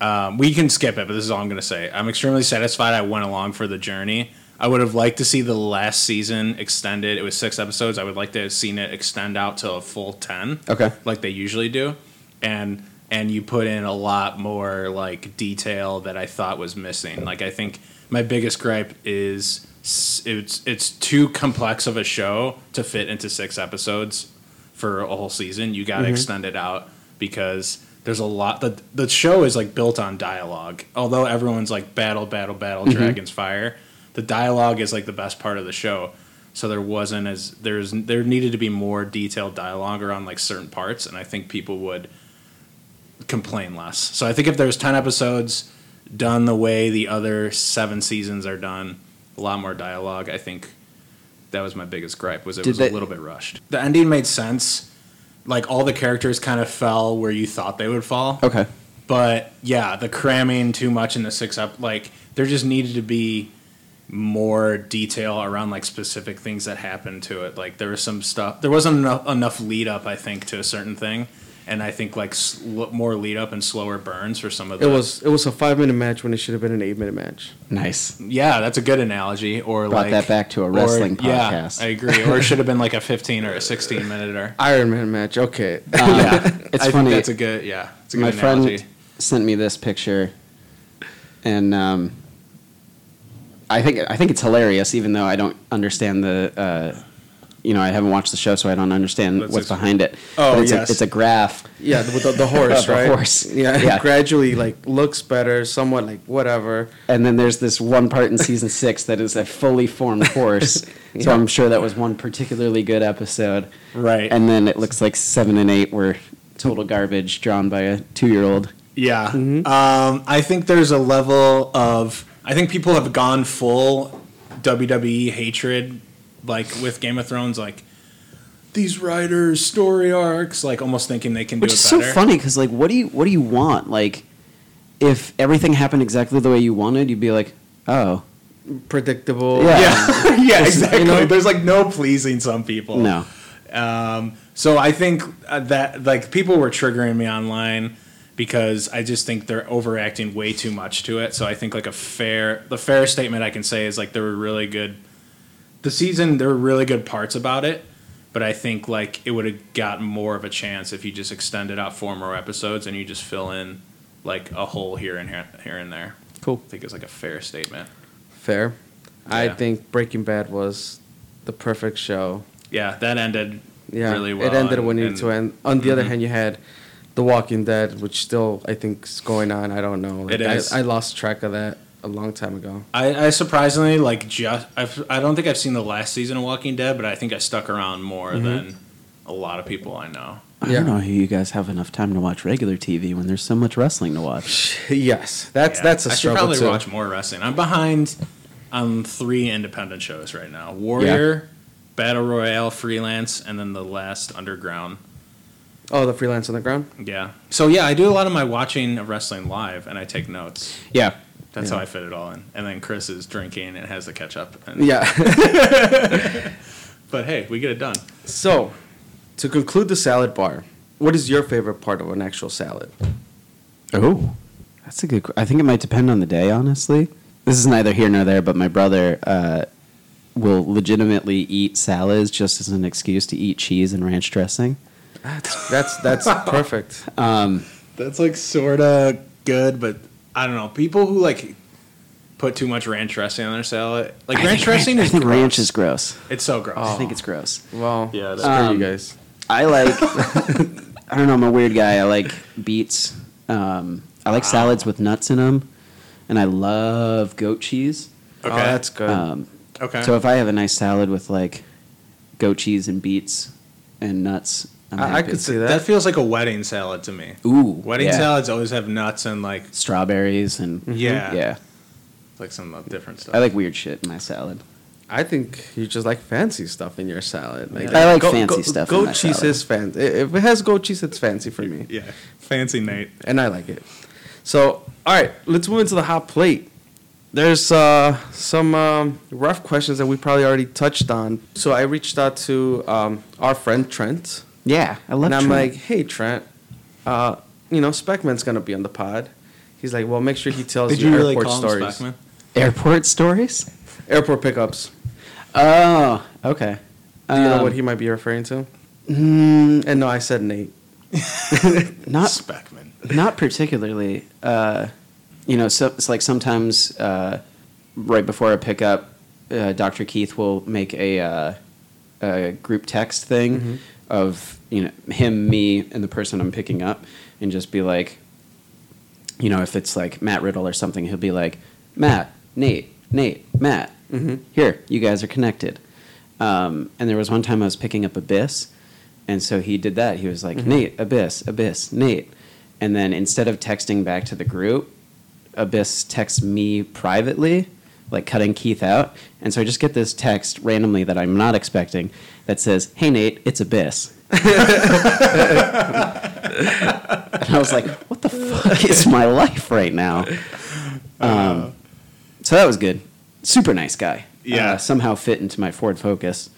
Um, we can skip it, but this is all I'm gonna say. I'm extremely satisfied I went along for the journey. I would have liked to see the last season extended. It was six episodes. I would like to have seen it extend out to a full ten. Okay. Like they usually do. and and you put in a lot more like detail that I thought was missing. Like I think my biggest gripe is it's it's too complex of a show to fit into six episodes for a whole season. You got to mm-hmm. extend it out because there's a lot. the The show is like built on dialogue. Although everyone's like battle, battle, battle, mm-hmm. dragons fire. The dialogue is like the best part of the show. So there wasn't as there's there needed to be more detailed dialogue around like certain parts, and I think people would complain less. So I think if there's ten episodes done the way the other seven seasons are done, a lot more dialogue. I think that was my biggest gripe. Was it Did was they- a little bit rushed. The ending made sense. Like all the characters kind of fell where you thought they would fall. Okay. But yeah, the cramming too much in the six up, like there just needed to be more detail around like specific things that happened to it. Like there was some stuff, there wasn't enough, enough lead up, I think, to a certain thing, and I think like sl- more lead up and slower burns for some of It the. was it was a five minute match when it should have been an eight minute match. Nice. yeah, that's a good analogy. Or Brought like that back to a or- wrestling Yeah, podcast. I agree. Or it should have been like a fifteen or a sixteen minute or. Iron Man match. Okay. Um, yeah, it's I funny. Think that's a good. Yeah, it's a good my analogy. friend sent me this picture, and um, I think I think it's hilarious, even though I don't understand the. Uh, you know, I haven't watched the show, so I don't understand Let's what's ex- behind it. Oh, but it's yes. a, it's a graph. Yeah, with the, the horse, The right? horse. Yeah, Yeah. gradually like looks better, somewhat like whatever. And then there's this one part in season six that is a fully formed horse. So I'm sure that was one particularly good episode. Right. And then it looks like seven and eight were total garbage drawn by a two year old. Yeah. Um, I think there's a level of. I think people have gone full WWE hatred, like with Game of Thrones, like these writers' story arcs, like almost thinking they can Which do is it so funny because, like, what do you what do you want? Like, if everything happened exactly the way you wanted, you'd be like, oh, Predictable. Yeah. Yeah, yeah, exactly. you know- There's like no pleasing some people. no. Um, so I think uh, that like people were triggering me online because I just think they're overacting way too much to it. So I think like a fair, the fair statement I can say is like there were really good. The season there were really good parts about it, but I think like it would have gotten more of a chance if you just extended out four more episodes and you just fill in like a hole here and here, here and there. Cool. I think it's like a fair statement. Fair. I think Breaking Bad was the perfect show. Yeah, that ended Yeah, really well. it ended and- when it needed to end. On the other Mhm. hand, you had The Walking Dead, which still I think is going on. I don't know. Like, It is. I, I lost track of that a long time ago. I, I surprisingly like just I've, I don't think I've seen the last season of Walking Dead, but I think I stuck around more Mm-hmm. than a lot of people I know. I Yeah. don't know how you guys have enough time to watch regular TV when there's so much wrestling to watch. yes, that's Yeah. that's a I should struggle probably too. watch more wrestling. I'm behind on three independent shows right now: Warrior, Battle Royale, Freelance, and then the last Underground. Oh, the Freelance Underground. Yeah. So yeah, I do a lot of my watching of wrestling live, and I take notes. Yeah. That's Yeah. how I fit it all in. And then Chris is drinking and has the ketchup. And, Yeah. But hey, we get it done. so, to conclude the salad bar, what is your favorite part of an actual salad? Oh, that's a good. I think it might depend on the day, honestly. This is neither here nor there, but my brother uh, will legitimately eat salads just as an excuse to eat cheese and ranch dressing. That's that's that's perfect. Um, That's like sorta good, but I don't know. People who like put too much ranch dressing on their salad, like I ranch dressing ran- is I think gross. ranch is gross. It's so gross. I think it's gross. Well, Yeah, that's- Um, you guys. I like. I don't know. I'm a weird guy. I like beets. Um, I like salads with nuts in them, and I love goat cheese. Okay. Oh, that's good. Um, Okay. So if I have a nice salad with like goat cheese and beets and nuts, I'm I, I could see that. that. feels like a wedding salad to me. Ooh, Wedding yeah. salads always have nuts and like strawberries and yeah, yeah. like some uh, different stuff. I like weird shit in my salad. I think you just like fancy stuff in your salad. Like, I like fancy stuff Goat cheese salad. is fancy. If it has goat cheese, it's fancy for me, yeah, fancy Nate. and I like it. So, all right, let's move into the hot plate. There's uh, some um, rough questions that we probably already touched on. So I reached out to um, our friend Trent, Yeah, I love. and I'm Trent. like, "Hey, Trent, uh, you know Speckman's gonna be on the pod." He's like, "Well, make sure he tells Did you, you really airport call stories, him Speckman? airport stories. airport pickups." Oh, okay. Do you know Um, what he might be referring to? mm, And no, I said Nate. not Speckman. not particularly. Uh, you know, so it's like sometimes uh, right before a pickup, uh, Dr. Keith will make a, uh, a group text thing of you know him, me, and the person I'm picking up, and just be like, you know, if it's like Matt Riddle or something, he'll be like, Matt, Nate, Nate, Matt, here, you guys are connected. Um, and there was one time I was picking up Abyss, and so he did that. He was like, Nate, Abyss, Abyss, Nate. And then instead of texting back to the group, Abyss texts me privately, like cutting Keith out. And so I just get this text randomly that I'm not expecting that says, Hey, Nate, it's Abyss. and I was like, What the fuck is my life right now? Um, so that was good. Super nice guy. Yeah. Uh, somehow fit into my Ford Focus.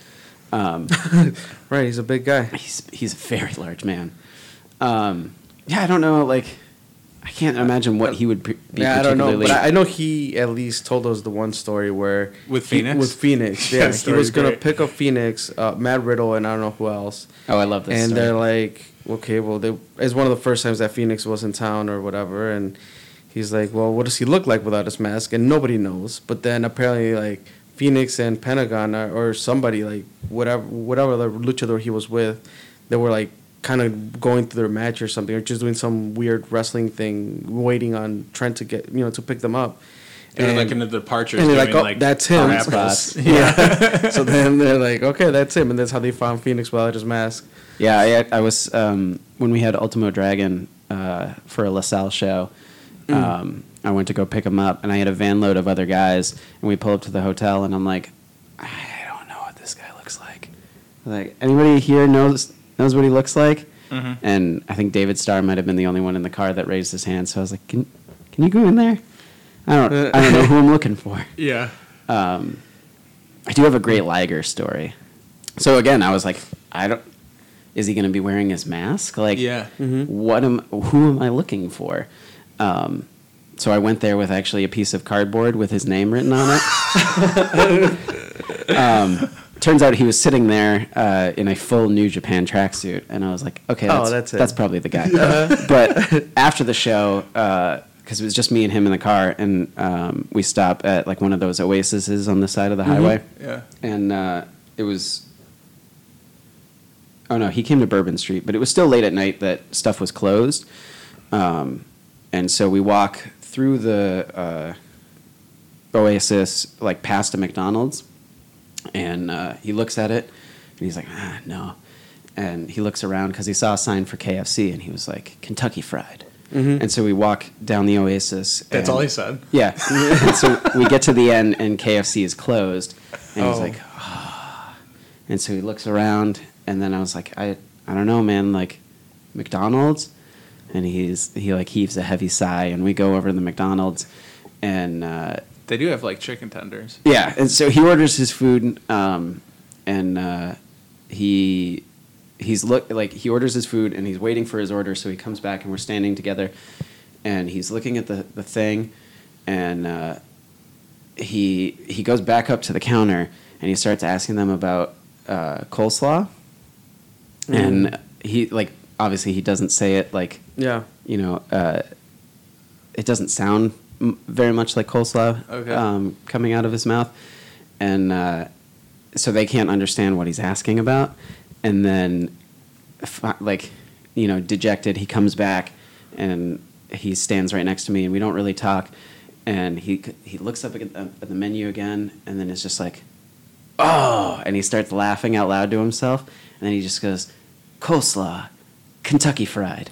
Um, Right, he's a big guy. he's he's a very large man. Um, yeah, I don't know. Like, I can't imagine what he would be Yeah, I don't know, but I I know he at least told us the one story where With he- Phoenix? with Phoenix, Yeah, yeah, he was gonna great. pick up Phoenix, uh, Matt Riddle, and I don't know who else. oh, I love this. and story. they're like, okay, well, they, it's one of the first times that Phoenix was in town or whatever, and he's like, well, what does he look like without his mask? And nobody knows. But then apparently, like Phoenix and Pentagon or, or somebody like whatever whatever the luchador he was with, they were like kind of going through their match or something, or just doing some weird wrestling thing, waiting on Trent to get you know to pick them up. They were And- like in the departures. and they're like, oh, that's him. rap Spots. spots. yeah. so then they're like, okay, that's him, and that's how they found Phoenix without his mask. Yeah, I, I was um, when we had Ultimo Dragon uh, for a LaSalle show. Mm. Um, I went to go pick him up, and I had a van load of other guys, and we pull up to the hotel, and I'm like, I don't know what this guy looks like. Like anybody here knows knows what he looks like, Mm-hmm. and I think David Starr might have been the only one in the car that raised his hand. So I was like, can can you go in there? I don't I don't know who I'm looking for. Yeah. Um, I do have a great Liger story. So again, I was like, I don't. Is he going to be wearing his mask? Like, Yeah. what am? Who am I looking for? Um, so I went there with actually a piece of cardboard with his name written on it. um, turns out he was sitting there uh, in a full New Japan tracksuit, and I was like, okay, Oh, that's, that's probably the guy. but after the show, because it was just me and him in the car, and um, we stop at like one of those oases on the side of the highway, Yeah. and uh, it was. Oh no, he came to Bourbon Street, but it was still late at night that stuff was closed, um, and so we walk through the uh, Oasis, like past a McDonald's, and uh, he looks at it, and he's like, ah, no, and he looks around because he saw a sign for KFC, and he was like, Kentucky Fried, and so we walk down the Oasis. That's and- all he said. yeah. and so we get to the end and KFC is closed. And he's Oh. like, ah. And so he looks around and then I was like, I I don't know, man, like McDonald's? And he's he like heaves a heavy sigh and we go over to the McDonald's and uh, They do have like chicken tenders. yeah, and so he orders his food, um, and uh, he he's look like he orders his food and he's waiting for his order. So he comes back and we're standing together, and he's looking at the the thing, and uh, he he goes back up to the counter and he starts asking them about uh, coleslaw, and he like obviously he doesn't say it like Yeah. you know, uh, it doesn't sound m- very much like coleslaw Okay. um, coming out of his mouth, and uh, so they can't understand what he's asking about. And then, like, you know, dejected, he comes back and he stands right next to me, and we don't really talk. And he he looks up at the, at the menu again, and then is just like, "Oh!" And he starts laughing out loud to himself, and then he just goes, "Coleslaw, Kentucky Fried."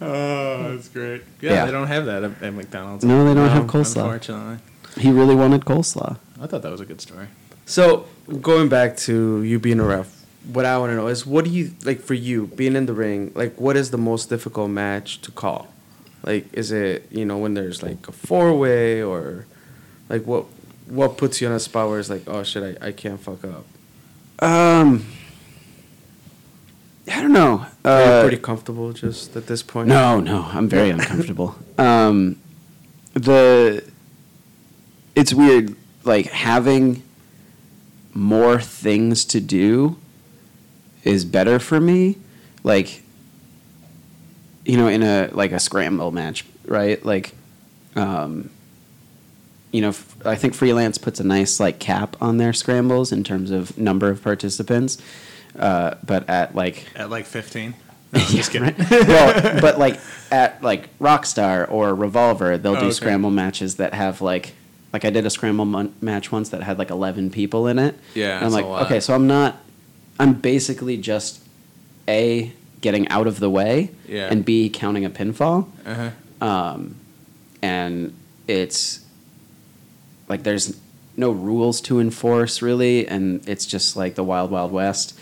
Oh, that's great. Yeah, Yeah. they don't have that at, at McDonald's. No, they don't have coleslaw. Unfortunately, He really wanted coleslaw. I thought that was a good story. So going back to you being a ref, what I want to know is what do you like for you being in the ring? Like, what is the most difficult match to call? Like, is it you know when there's like a four way or like what what puts you on a spot where it's like oh shit I, I can't fuck up? Um, I don't know. Uh, pretty comfortable just at this point? no, no, I'm very uncomfortable. Um, the it's weird, like having more things to do is better for me. Like, you know, in a like a scramble match, right? Like, um, you know, f- I think freelance puts a nice like cap on their scrambles in terms of number of participants. Uh, but at like At like 15. No, I'm just kidding. right? well, but like at like Rockstar or Revolver, they'll Oh, do okay. scramble matches that have like like I did a scramble mon- match once that had like eleven people in it. Yeah, and I'm that's a like, lot. okay, so I'm not. I'm basically just a getting out of the way, Yeah. and b counting a pinfall, Uh-huh. um, and it's like there's no rules to enforce really, and it's just like the wild wild west,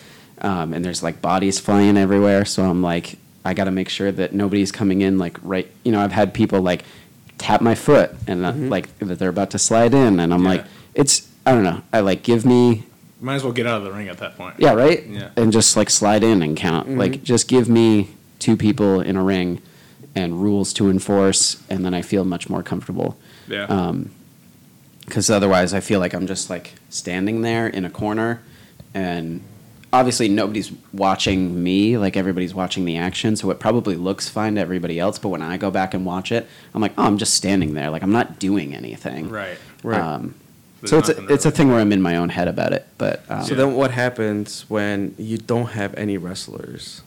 um, and there's like bodies flying everywhere. So I'm like, I got to make sure that nobody's coming in like right. You know, I've had people like tap my foot and uh, like that they're about to slide in, and I'm Yeah. like, it's I don't know. I like give me Might as well get out of the ring at that point. yeah right Yeah. and just like slide in and count. Like just give me two people in a ring and rules to enforce, and then I feel much more comfortable Yeah. Um, because otherwise I feel like I'm just like standing there in a corner, and obviously nobody's watching me. Like everybody's watching the action, so it probably looks fine to everybody else. But when I go back and watch it, I'm like, oh, I'm just standing there. Like I'm not doing anything. right. Right. Um, so it's a, it's a thing where I'm in my own head about it. But um, So then, what happens when you don't have any wrestlers,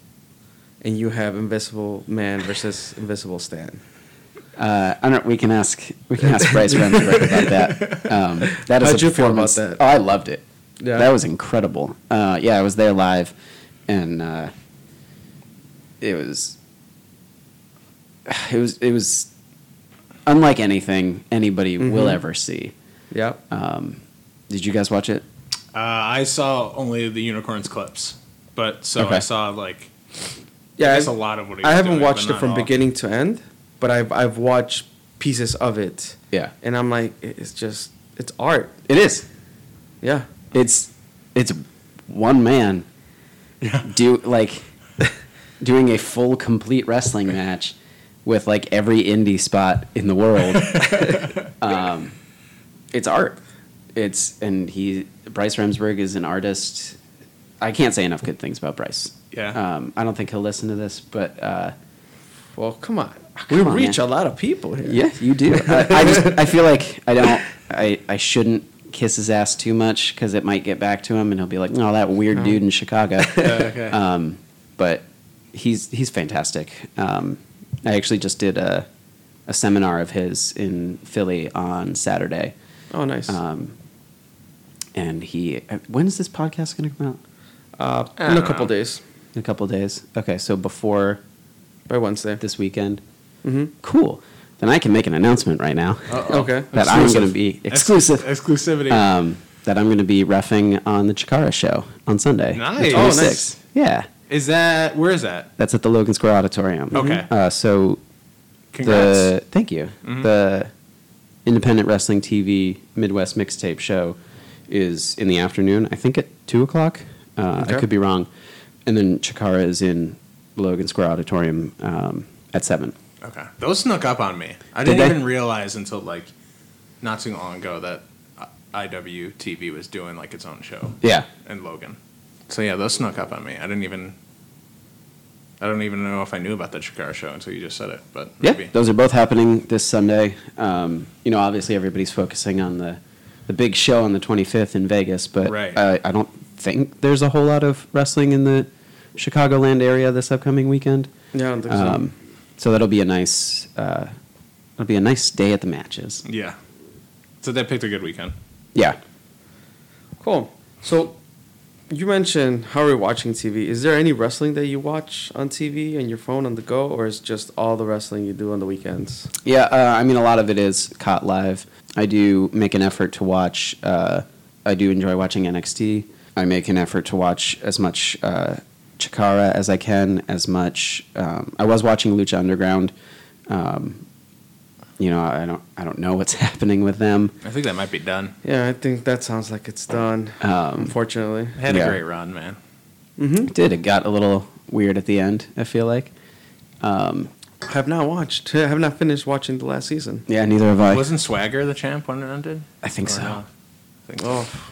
and you have Invisible Man versus Invisible Stan? Uh, I don't. We can ask. We can ask Bryce Remsburg about that. Um, that is How'd a you feel about performance- that? Oh, I loved it. Yeah. that was incredible. Uh, yeah, I was there live, and uh, it was. It was. It was unlike anything anybody will Mhm. ever see. Yeah. Um, did you guys watch it? Uh, I saw only the unicorns clips, but so Okay. I saw like Yeah, I guess a I've- lot of what he I was haven't doing, watched it from all. beginning to end, but I've I've watched pieces of it, Yeah, and I'm like, it's just it's art. it is. Yeah. It's it's one man Yeah. do like doing a full complete wrestling match with like every indie spot in the world. um, it's art. It's and he Bryce Remsburg is an artist. I can't say enough good things about Bryce. Yeah. Um, I don't think he'll listen to this, but uh, Well, come on. Come we on, reach man. a lot of people here. yeah, you do. I, I just I feel like I don't I I shouldn't kiss his ass too much because it might get back to him and he'll be like, no, that weird No. dude in Chicago. okay. Um, but he's he's fantastic. Um, I actually just did a a seminar of his in Philly on Saturday, Oh, nice. um, and he. uh, When is this podcast going to come out? uh, in a couple know. days In a couple days. Okay, so before by Wednesday. this weekend. hmm Cool. Then I can make an announcement right now Uh-oh. Okay. that I'm going to be Ex- exclusive. exclusivity. Um, that I'm going to be refing on the Chikara show on Sunday. Nice. Oh, nice. Yeah, is that where is that? that's at the Logan Square Auditorium. Okay. Uh, so Congrats. The thank you. Mhm. The Independent Wrestling TV Midwest Mixtape Show is in the afternoon. I think at two o'clock. Uh, I could be wrong. And then Chikara is in Logan Square Auditorium um, at seven. Okay. Those snuck up on me. I Did didn't they? even realize until like not too long ago that IWTV was doing like its own show Yeah. and Logan. So yeah, those snuck up on me. I didn't even. I don't even know if I knew about the Chikara show until you just said it, but Yeah, maybe. those are both happening this Sunday. Um, you know, obviously everybody's focusing on the the big show on the 25th in Vegas, but Right. I, I don't think there's a whole lot of wrestling in the Chicagoland area this upcoming weekend. Yeah, I don't think so. Um, so that'll be a nice, uh, it'll be a nice day at the matches. Yeah. So they picked a good weekend. Yeah. Cool. So, you mentioned how are we watching TV? Is there any wrestling that you watch on TV on your phone on the go, or is just all the wrestling you do on the weekends? Yeah, uh, I mean, a lot of it is caught live. I do make an effort to watch. Uh, I do enjoy watching NXT. I make an effort to watch as much uh, Chikara as I can. As much. Um, I was watching Lucha Underground. Um, you know, I don't. I don't know what's happening with them. I think that might be done. Yeah, I think that sounds like it's done. Um, unfortunately. It had Yeah. a great run, man. Mm-hmm. It did. It got a little weird at the end. I feel like. Um, Have not watched. I Have not finished watching the last season. yeah, neither have I. Wasn't Swagger the champ when it ended? I think Or so. no? I think so. Oh,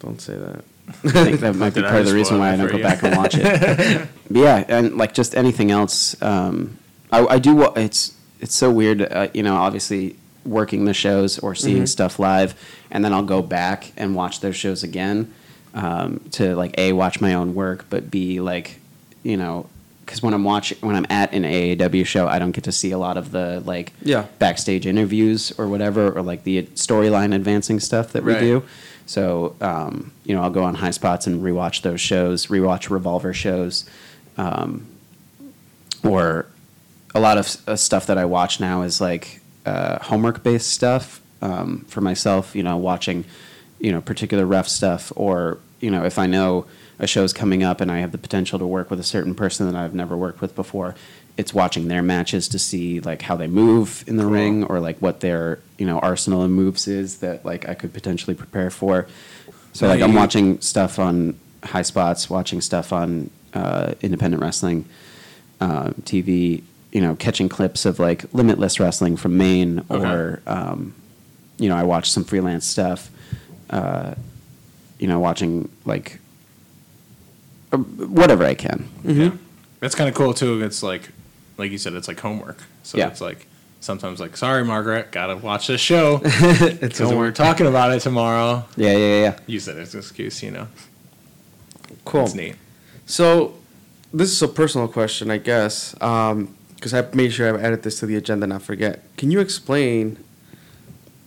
don't say that. I think that might be part of the reason why I don't go back and watch it. but yeah, and like just anything else, um, I, I do. wa- It's it's so weird, uh, you know. Obviously, working the shows or seeing stuff live, and then I'll go back and watch those shows again um, to like a watch my own work, but b like you know. Because when I'm watching, when I'm at an AAW show, I don't get to see a lot of the like Yeah. backstage interviews or whatever, or like the storyline advancing stuff that we do. So, um, you know, I'll go on Highspots and rewatch those shows, rewatch Revolver shows, um, or a lot of uh, stuff that I watch now is like uh, homework based stuff um, for myself. You know, watching, you know, particular rough stuff, or you know, if I know a show's coming up and I have the potential to work with a certain person that I've never worked with before, it's watching their matches to see like how they move in the Cool. ring or like what their you know arsenal of moves is that like I could potentially prepare for. So like I'm watching stuff on Highspots, watching stuff on uh, independent wrestling uh, TV, you know, catching clips of like Limitless Wrestling from Maine, Okay. or um, you know, I watch some freelance stuff. Uh, you know, watching like uh, whatever I can. Yeah. That's kind of cool too. It's like, like you said, it's like homework. So Yeah. it's like sometimes like, sorry, Margaret, gotta watch this show It's because we're talking about it tomorrow. Yeah, yeah, yeah, yeah. Use that as an excuse, you know. cool. It's neat. So, this is a personal question, I guess, um, because I made sure I've added this to the agenda, not forget. Can you explain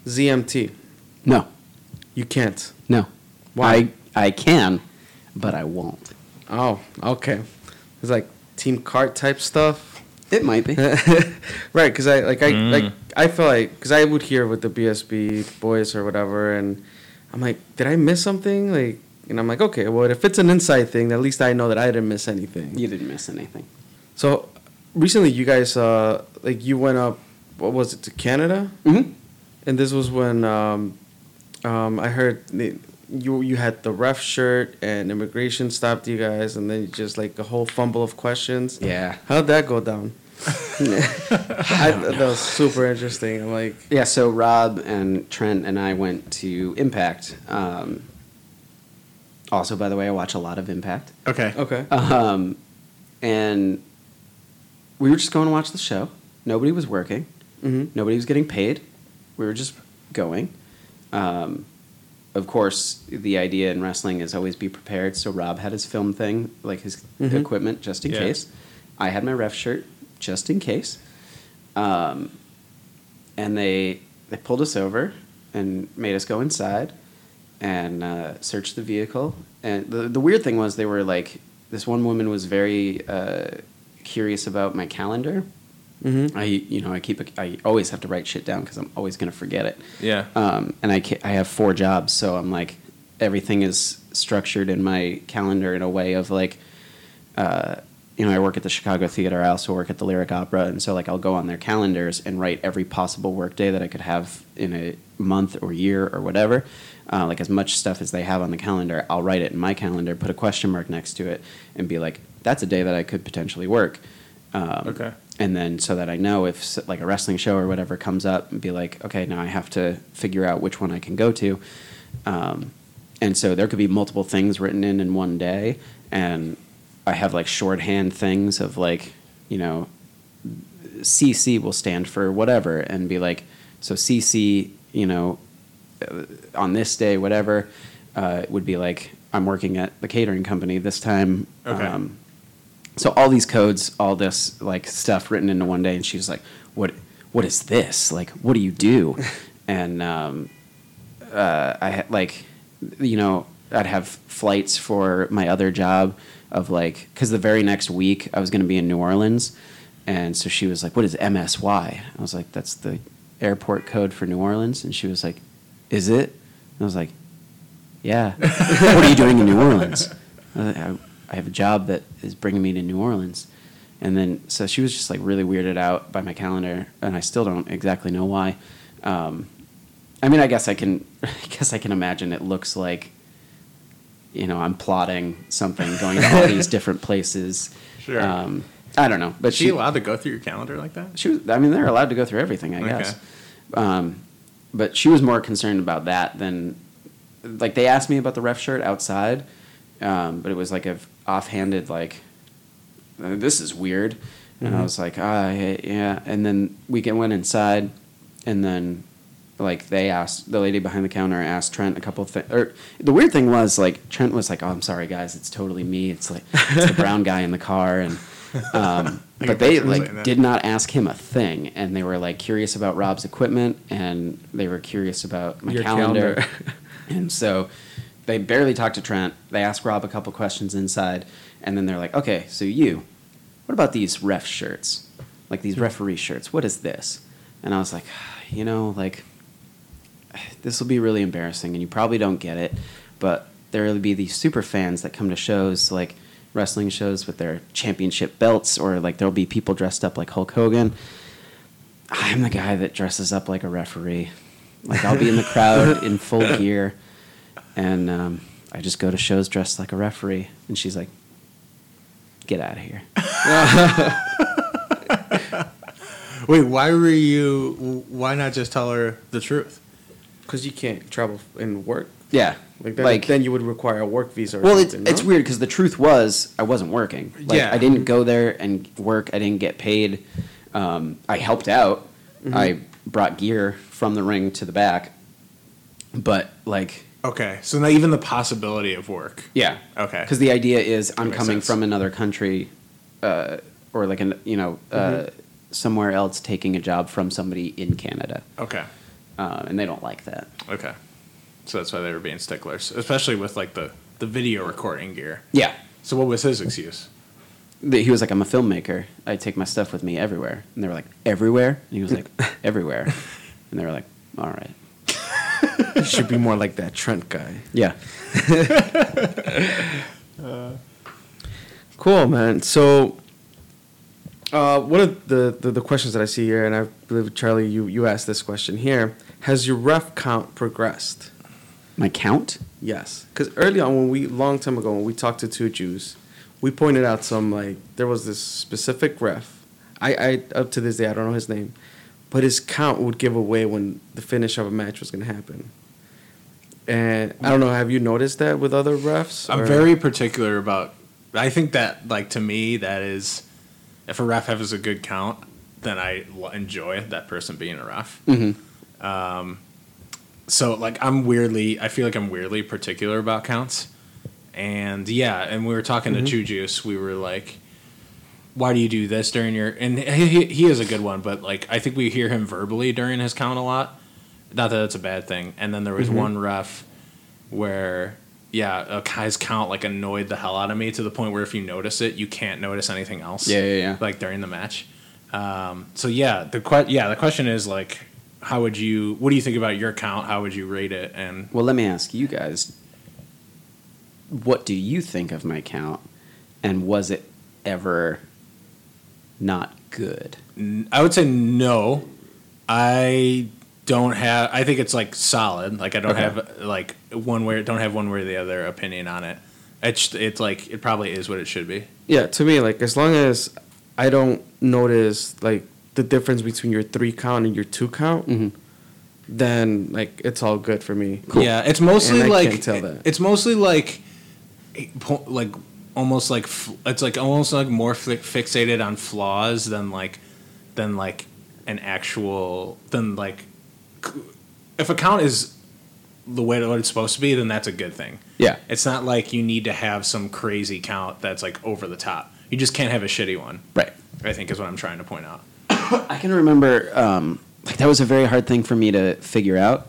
ZMT? No, You can't. no. Why? I I can, but I won't. Oh, okay. It's like Team Cart type stuff. It might be. right, because I like I Mm. like I feel like because I would hear with the BSB boys or whatever, and I'm like, did I miss something? Like, and I'm like, okay, well, if it's an inside thing, at least I know that I didn't miss anything. you didn't miss anything. So recently, you guys uh like you went up, what was it to Canada? Mm-hmm. And this was when um, um, I heard the, you you had the ref shirt and immigration stopped you guys, and then just like a whole fumble of questions. Yeah. How'd that go down? I, that was super interesting. I'm like, Yeah, so Rob and Trent and I went to Impact. Um, also, by the way, I watch a lot of Impact. Okay. okay, Um, and we were just going to watch the show. Nobody was working. hmm Nobody was getting paid. We were just going. Um, of course, the idea in wrestling is always be prepared. So Rob had his film thing, like his Mhm. equipment, just in Yeah. case. I had my ref shirt, just in case. Um, and they they pulled us over and made us go inside and uh, search the vehicle. And the the weird thing was they were like this one woman was very uh, curious about my calendar. hmm I you know I keep a, I always have to write shit down because I'm always gonna forget it. Yeah. Um, and I ca- I have four jobs, so I'm like everything is structured in my calendar in a way of like, uh, you know, I work at the Chicago Theater. I also work at the Lyric Opera, and so like I'll go on their calendars and write every possible work day that I could have in a month or year or whatever. Uh, like as much stuff as they have on the calendar, I'll write it in my calendar, put a question mark next to it, and be like, "That's a day that I could potentially work." Um, Okay. and then so that I know if like a wrestling show or whatever comes up and be like, okay, now I have to figure out which one I can go to. Um, and so there could be multiple things written in in one day, and I have like shorthand things of like, you know, CC will stand for whatever, and be like, so CC, you know, on this day, whatever, uh, would be like, I'm working at the catering company this time. Okay. Um, so all these codes, all this like stuff written into one day, and she was like, "What? What is this? Like, what do you do?" and um, uh, I had like, you know, I'd have flights for my other job of like, because the very next week I was going to be in New Orleans, and so she was like, "What is MSY?" I was like, "That's the airport code for New Orleans," and she was like, "Is it?" And I was like, "Yeah." what are you doing in New Orleans? I, I have a job that is bringing me to New Orleans. And then, so she was just like really weirded out by my calendar, and I still don't exactly know why. Um, I mean, I guess I can, I guess I can imagine it looks like, you know, I'm plotting something, going to all these different places. Sure. Um, I don't know, but Is she allowed to go through your calendar like that? she was. I mean, they're allowed to go through everything, I Okay. guess. Um, but she was more concerned about that than like they asked me about the ref shirt outside, um, but it was like a offhanded like, "Uh, this is weird, and I was like, ah, yeah, yeah. And then we get went inside, and then like they asked the lady behind the counter asked Trent a couple of things. Or the weird thing was like Trent was like, "Oh, I'm sorry, guys, it's totally me. It's like it's the brown guy in the car." And um, but they like did not ask him a thing, and they were like curious about Rob's equipment, and they were curious about my Your calendar. calendar. and so they barely talked to Trent. They asked Rob a couple questions inside, and then they're like, "Okay, so you, what about these ref shirts? Like these referee shirts? What is this?" And I was like, "You know, like." This will be really embarrassing and you probably don't get it but there will be these super fans that come to shows like wrestling shows with their championship belts or like there'll be people dressed up like hulk hogan i'm the guy that dresses up like a referee like i'll be in the crowd in full gear and um, i just go to shows dressed like a referee and she's like get out of here Wait, why were you? Why not just tell her the truth? Because you can't travel and work. yeah Like, that, then you would require a work visa or Well, it's, something. it's weird because the truth was I wasn't working. Like Yeah. I didn't go there and work. I didn't get paid. Um, I helped out. Mm-hmm. I brought gear from the ring to the back. But like, Okay, so not even the possibility of work. yeah, Okay. Because the idea is I'm coming sense. from another country, uh, or like an you know uh, Mm-hmm. somewhere else taking a job from somebody in Canada, Okay. Uh, and they don't like that. Okay. So that's why they were being sticklers, especially with like the the video recording gear. Yeah. So what was his excuse? He was like, I'm a filmmaker. I take my stuff with me everywhere. And they were like, everywhere? And he was like, everywhere. And they were like, all right. You should be more like that Trent guy. Yeah. Cool, man. So, uh, one of the, the, the questions that I see here, and I believe, Charlie, you, you asked this question here Has your ref count progressed? My count? Yes. Because early on, when we, long time ago, when we talked to Chew Juice, we pointed out some, like, there was this specific ref. I, I, up to this day, I don't know his name, but his count would give away when the finish of a match was going to happen. And I don't know, have you noticed that with other refs? I'm or- very particular about. I think that like to me that is, if a ref has a good count, then I enjoy that person being a ref. Mm-hmm. Um, so like I'm weirdly, I feel like I'm weirdly particular about counts, and yeah, and we were talking to Chew Juice, we were like, why do you do this during your? And he, he- he is a good one, but like I think we hear him verbally during his count a lot. Not that that's a bad thing. And then there was one ref where yeah, a guy's count like annoyed the hell out of me to the point where if you notice it, you can't notice anything else. Yeah, yeah, yeah. Like during the match. Um, so yeah, the que- yeah the question is like, how would you? What do you think about your count? How would you rate it? And Well, let me ask you guys what do you think of my count? And was it ever not good? I would say no. I don't have. I think it's like solid. Like I don't Okay. have like one way. Don't have one way or the other opinion on it. It's it's like it probably is what it should be. Yeah, to me, like as long as I don't notice like the difference between your three count and your two count, Mhm. then like it's all good for me. Cool. Yeah, it's mostly And I like can't tell that. it's mostly like like almost like it's like almost like more fixated on flaws than like than like an actual than like c- if a count is the way what it's supposed to be, then that's a good thing. Yeah. It's not like you need to have some crazy count that's like over the top. You just can't have a shitty one. Right. I think is what I'm trying to point out. I can remember um, like that was a very hard thing for me to figure out.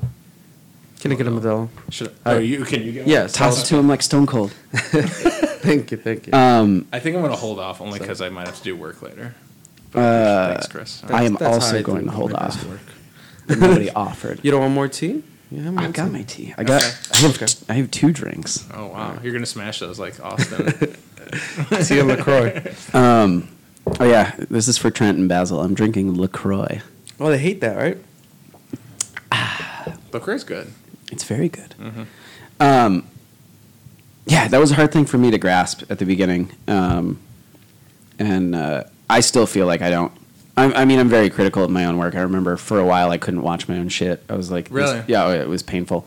Can I get a Modelo? Should I- oh, you can you get one? Yes. Toss it to him like Stone Cold. Thank you, thank you. Um, I think I'm gonna hold off only because I might have to do work later. uh, Thanks, Chris. I am also going to hold my off. Best. Nobody offered. You don't want more tea? Yeah, more I've got tea. my tea. I got. Okay. I have. Okay. I have two drinks. Oh wow, you're gonna smash those like Austin. tea and Lacroix. Um, oh yeah, this is for Trent and Basil. I'm drinking Lacroix. Oh, they hate that, right? Lacroix's good. It's very good. Um, yeah, that was a hard thing for me to grasp at the beginning, um, and uh, I still feel like I don't. I, I mean, I'm very critical of my own work. I remember for a while I couldn't watch my own shit. I was like, this- Really? yeah, it was painful.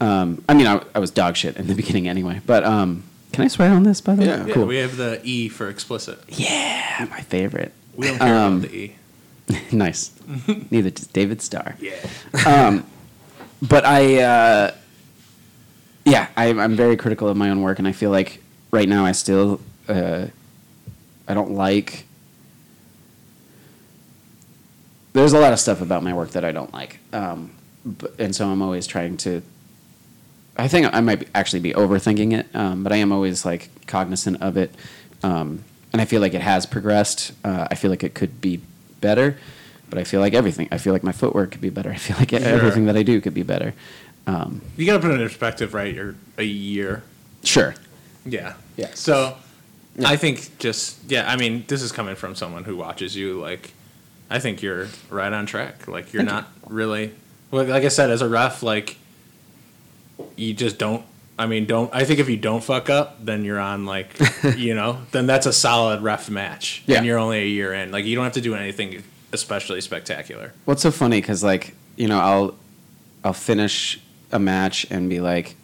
Um, I mean, I, I was dog shit in the beginning anyway. But um, can I swear on this? By the Yeah. way, Yeah, cool. we have the E for explicit. yeah, my favorite. We don't care Um, about the E. nice. Neither does David Starr. Yeah. Um, but I, uh, yeah, I, I'm very critical of my own work, and I feel like right now I still, uh, I don't like. There's a lot of stuff about my work that I don't like, um, but, and so I'm always trying to. I think I might be, actually be overthinking it, um, but I am always like cognizant of it, um, and I feel like it has progressed. Uh, I feel like it could be better, but I feel like everything. I feel like my footwork could be better. I feel like everything that I do could be better. Um, You got to put it in perspective, right? You're a year. sure. Yeah. Yeah. So I think just, yeah, I mean, this is coming from someone who watches you. Like, I think you're right on track. Like, you're Thank you. not really, well, like I said, as a ref, like, you just don't. I mean, don't. I think if you don't fuck up, then you're on like, you know, then that's a solid ref match. Yeah. And you're only a year in. Like, you don't have to do anything especially spectacular. What's so funny? Because like you know, I'll I'll finish a match and be like,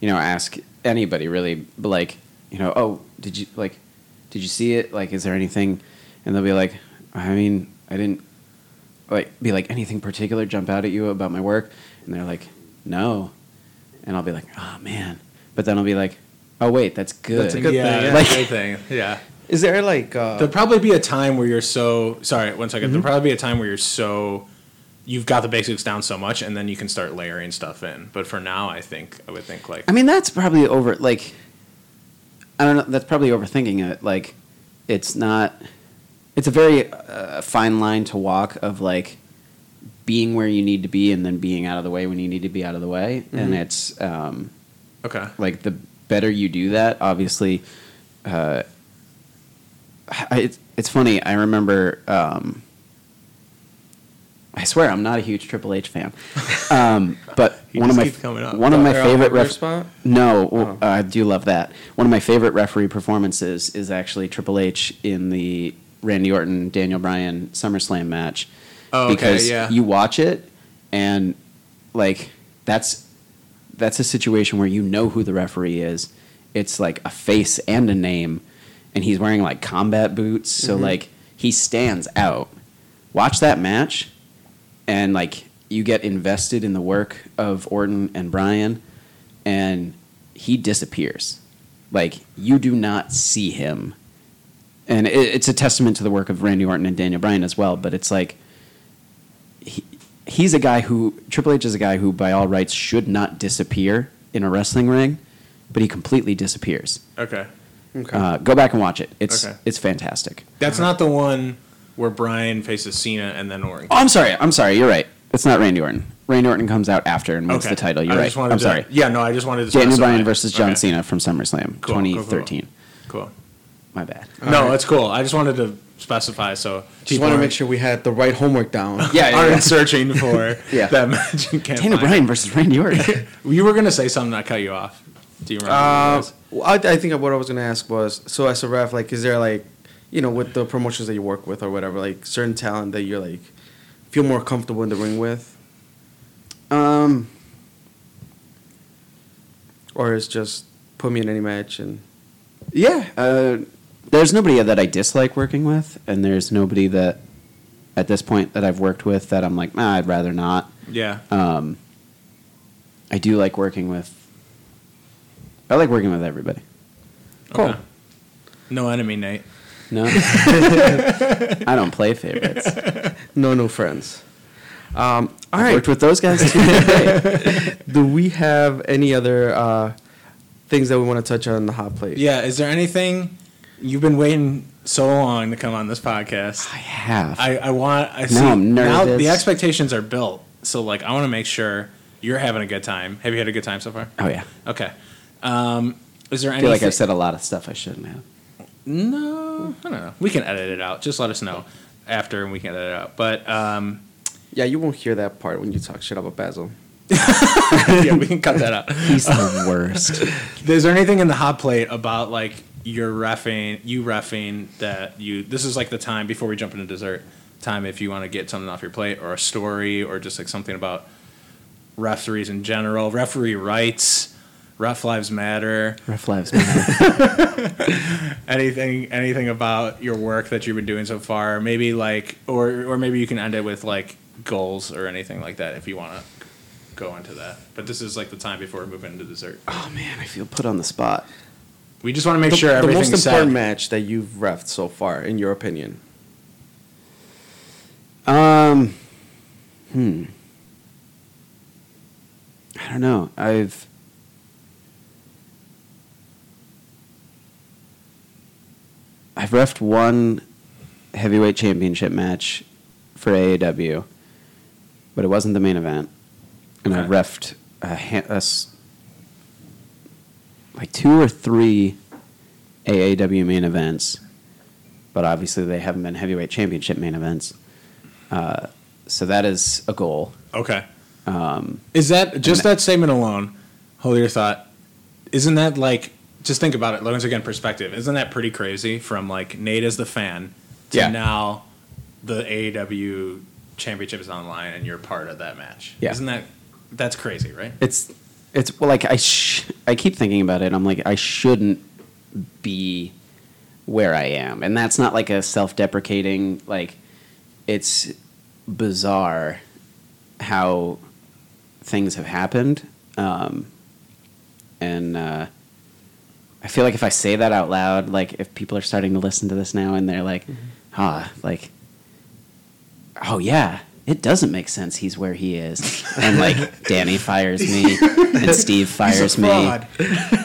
you know, ask anybody really, like, you know, oh, did you like, did you see it? Like, is there anything? And they'll be like, I mean, I didn't. Like, be like anything particular jump out at you about my work, and they're like, no, and I'll be like, oh man, but then I'll be like, oh wait, that's good. That's a good yeah, thing, yeah. Like, Like- good thing. Yeah. Is there like uh, There'll probably be a time where you're so sorry. One second. Mm-hmm. There'll probably be a time where you're so you've got the basics down so much, and then you can start layering stuff in. But for now, I think I would think like I mean, that's probably over. Like, I don't know. That's probably overthinking it. Like, it's not. It's a very uh, fine line to walk of like being where you need to be and then being out of the way when you need to be out of the way. And it's um, okay. like the better you do that, obviously. Uh, I, it's it's funny. I remember. Um, I swear I'm not a huge Triple H fan, um, but one of my keeps coming up. one of my favorite Hebner ref- spot? No, well, Oh. uh, I do love that. One of my favorite referee performances is actually Triple H in the Randy Orton Daniel Bryan SummerSlam match. Oh, okay, because yeah. you watch it and like that's that's a situation where you know who the referee is. It's like a face and a name, and he's wearing like combat boots, so Mm-hmm. like he stands out. Watch that match, and like you get invested in the work of Orton and Bryan, and he disappears. Like you do not see him, and it, it's a testament to the work of Randy Orton and Daniel Bryan as well. But it's like he, he's a guy who Triple H is a guy who, by all rights, should not disappear in a wrestling ring, but he completely disappears. Okay. okay. Uh, go back and watch it. It's Okay. it's fantastic. That's not the one where Bryan faces Cena and then Orton. Oh, I'm sorry. I'm sorry. You're right. It's not Randy Orton. Randy Orton comes out after and wins the title. You're I right. Just I'm to- sorry. Yeah, no, I just wanted to. Daniel. Bryan versus John Okay. Cena from SummerSlam Cool, cool, cool. 2013. Cool. My bad. no, right. it's cool. I just wanted to specify so Just want to make sure we had the right homework down. Yeah, yeah, aren't yeah. searching for Yeah. that match and can't Daniel find Bryan versus Randy Orton. You were gonna say something. I cut you off. Do you remember? what Uh, well, I, I think what I was gonna ask was so as a ref, like, is there like, you know, with the promotions that you work with or whatever, like certain talent that you're like feel more comfortable in the ring with, um, or is just put me in any match and yeah. Uh, there's nobody that I dislike working with, and there's nobody that at this point that I've worked with that I'm like, nah, I'd rather not. Yeah. Um, I do like working with. I like working with everybody. Okay. No enemy, Nate. No, I don't play favorites. no new friends. Um, all I've right. worked with those guys too. Do we have any other uh, things that we want to touch on in the hot plate? Yeah. Is there anything you've been waiting so long to come on this podcast? I have. I, I want. I see. I'm nervous. Now the expectations are built, so like I want to make sure you're having a good time. Have you had a good time so far? oh yeah. Okay. Um, is there I anything? feel like I've said a lot of stuff I shouldn't have. No, I don't know. We can edit it out. Just let us know after, and we can edit it out. But um, Yeah, you won't hear that part when you talk shit about Basil. yeah, we can cut that out. He's the worst. Is there anything in the hot plate about like your refing, you refing that you? This is like the time before we jump into dessert time. If you want to get something off your plate, or a story, or just like something about referees in general, referee rights, ref lives matter. Ref lives matter. anything anything about your work that you've been doing so far maybe like or or maybe you can end it with like goals or anything like that if you want to go into that but this is like the time before we move into dessert oh man, I feel put on the spot. We just want to make the, sure the most important said. match that you've refed so far, in your opinion. Um, hmm. I don't know. I've I've refed one heavyweight championship match for AAW, but it wasn't the main event, and I've Okay. refed a, ha- a s- like two or three AAW main events, but obviously they haven't been heavyweight championship main events. Uh, so that is a goal. okay Um, is that just that statement alone hold your thought isn't that like just think about it once again perspective isn't that pretty crazy from like nate as the fan to Yeah. now the aaw championship is online and you're part of that match Yeah. isn't that that's crazy right it's it's well, like I sh- I keep thinking about it. I'm like I shouldn't be where I am, and that's not like a self-deprecating. Like it's bizarre how things have happened, um, and uh, I feel like if I say that out loud, like if people are starting to listen to this now and they're like, ah, like oh yeah, it doesn't make sense. He's where he is, and like Danny fires me, and Steve fires me,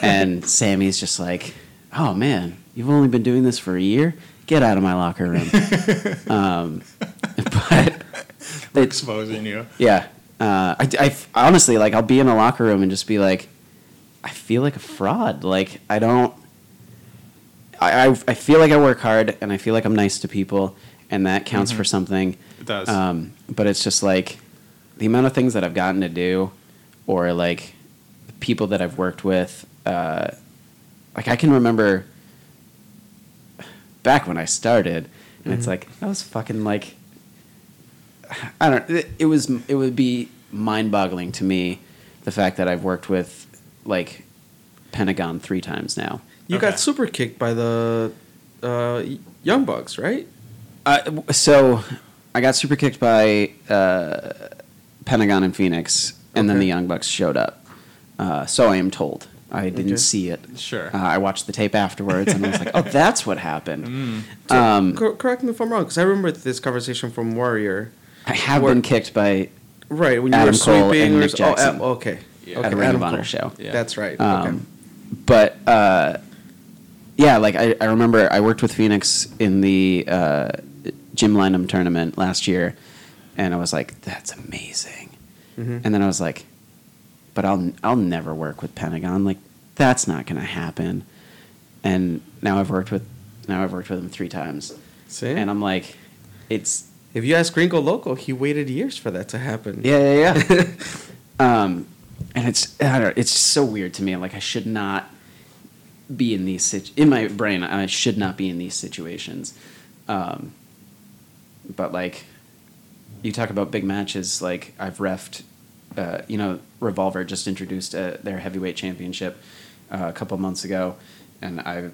and Sami's just like, oh man, you've only been doing this for a year. Get out of my locker room. um, but it's exposing you yeah. Uh, I, I honestly like I'll be in a locker room and just be like, I feel like a fraud. Like I don't. I, I, I feel like I work hard and I feel like I'm nice to people and that counts for something. It does. Um, but it's just like the amount of things that I've gotten to do, or like the people that I've worked with. Uh, like I can remember back when I started, and it's like I was fucking like I don't. It, it was. It would be mind-boggling to me the fact that I've worked with like Pentagon three times now. You Okay. got super kicked by the uh, Young Bucks, right? Uh, so I got super kicked by uh, Pentagon and Phoenix, and then Okay. the Young Bucks showed up. Uh, so I am told. I didn't Okay. see it. Sure. Uh, I watched the tape afterwards, and I was like, "Oh, that's what happened." Mm. Um, Cor- correct me if I'm wrong, because I remember this conversation from Warrior. I have Where- been kicked by Right, when Adam you were Cole sweeping and or Nick s- oh, Jackson. okay. Yeah. okay. At a Ring of Adam Honor Cole. show. Yeah. That's right. okay. Um, But uh, yeah, like I, I remember I worked with Phoenix in the uh, Jim Lynam tournament last year, and I was like, "That's amazing." Mhm. And then I was like, "But I'll I'll never work with Pentagon. Like that's not going to happen." And now I've worked with now I've worked with him three times, See? and I'm like, "It's if you ask Gringo Loco, he waited years for that to happen. yeah, yeah, yeah." um, and it's I don't know, it's so weird to me. I'm like, I should not be in these situ- in my brain. I should not be in these situations. Um, but like, you talk about big matches. Like I've refed, uh, you know, Revolver just introduced uh, their heavyweight championship uh, a couple months ago, and I've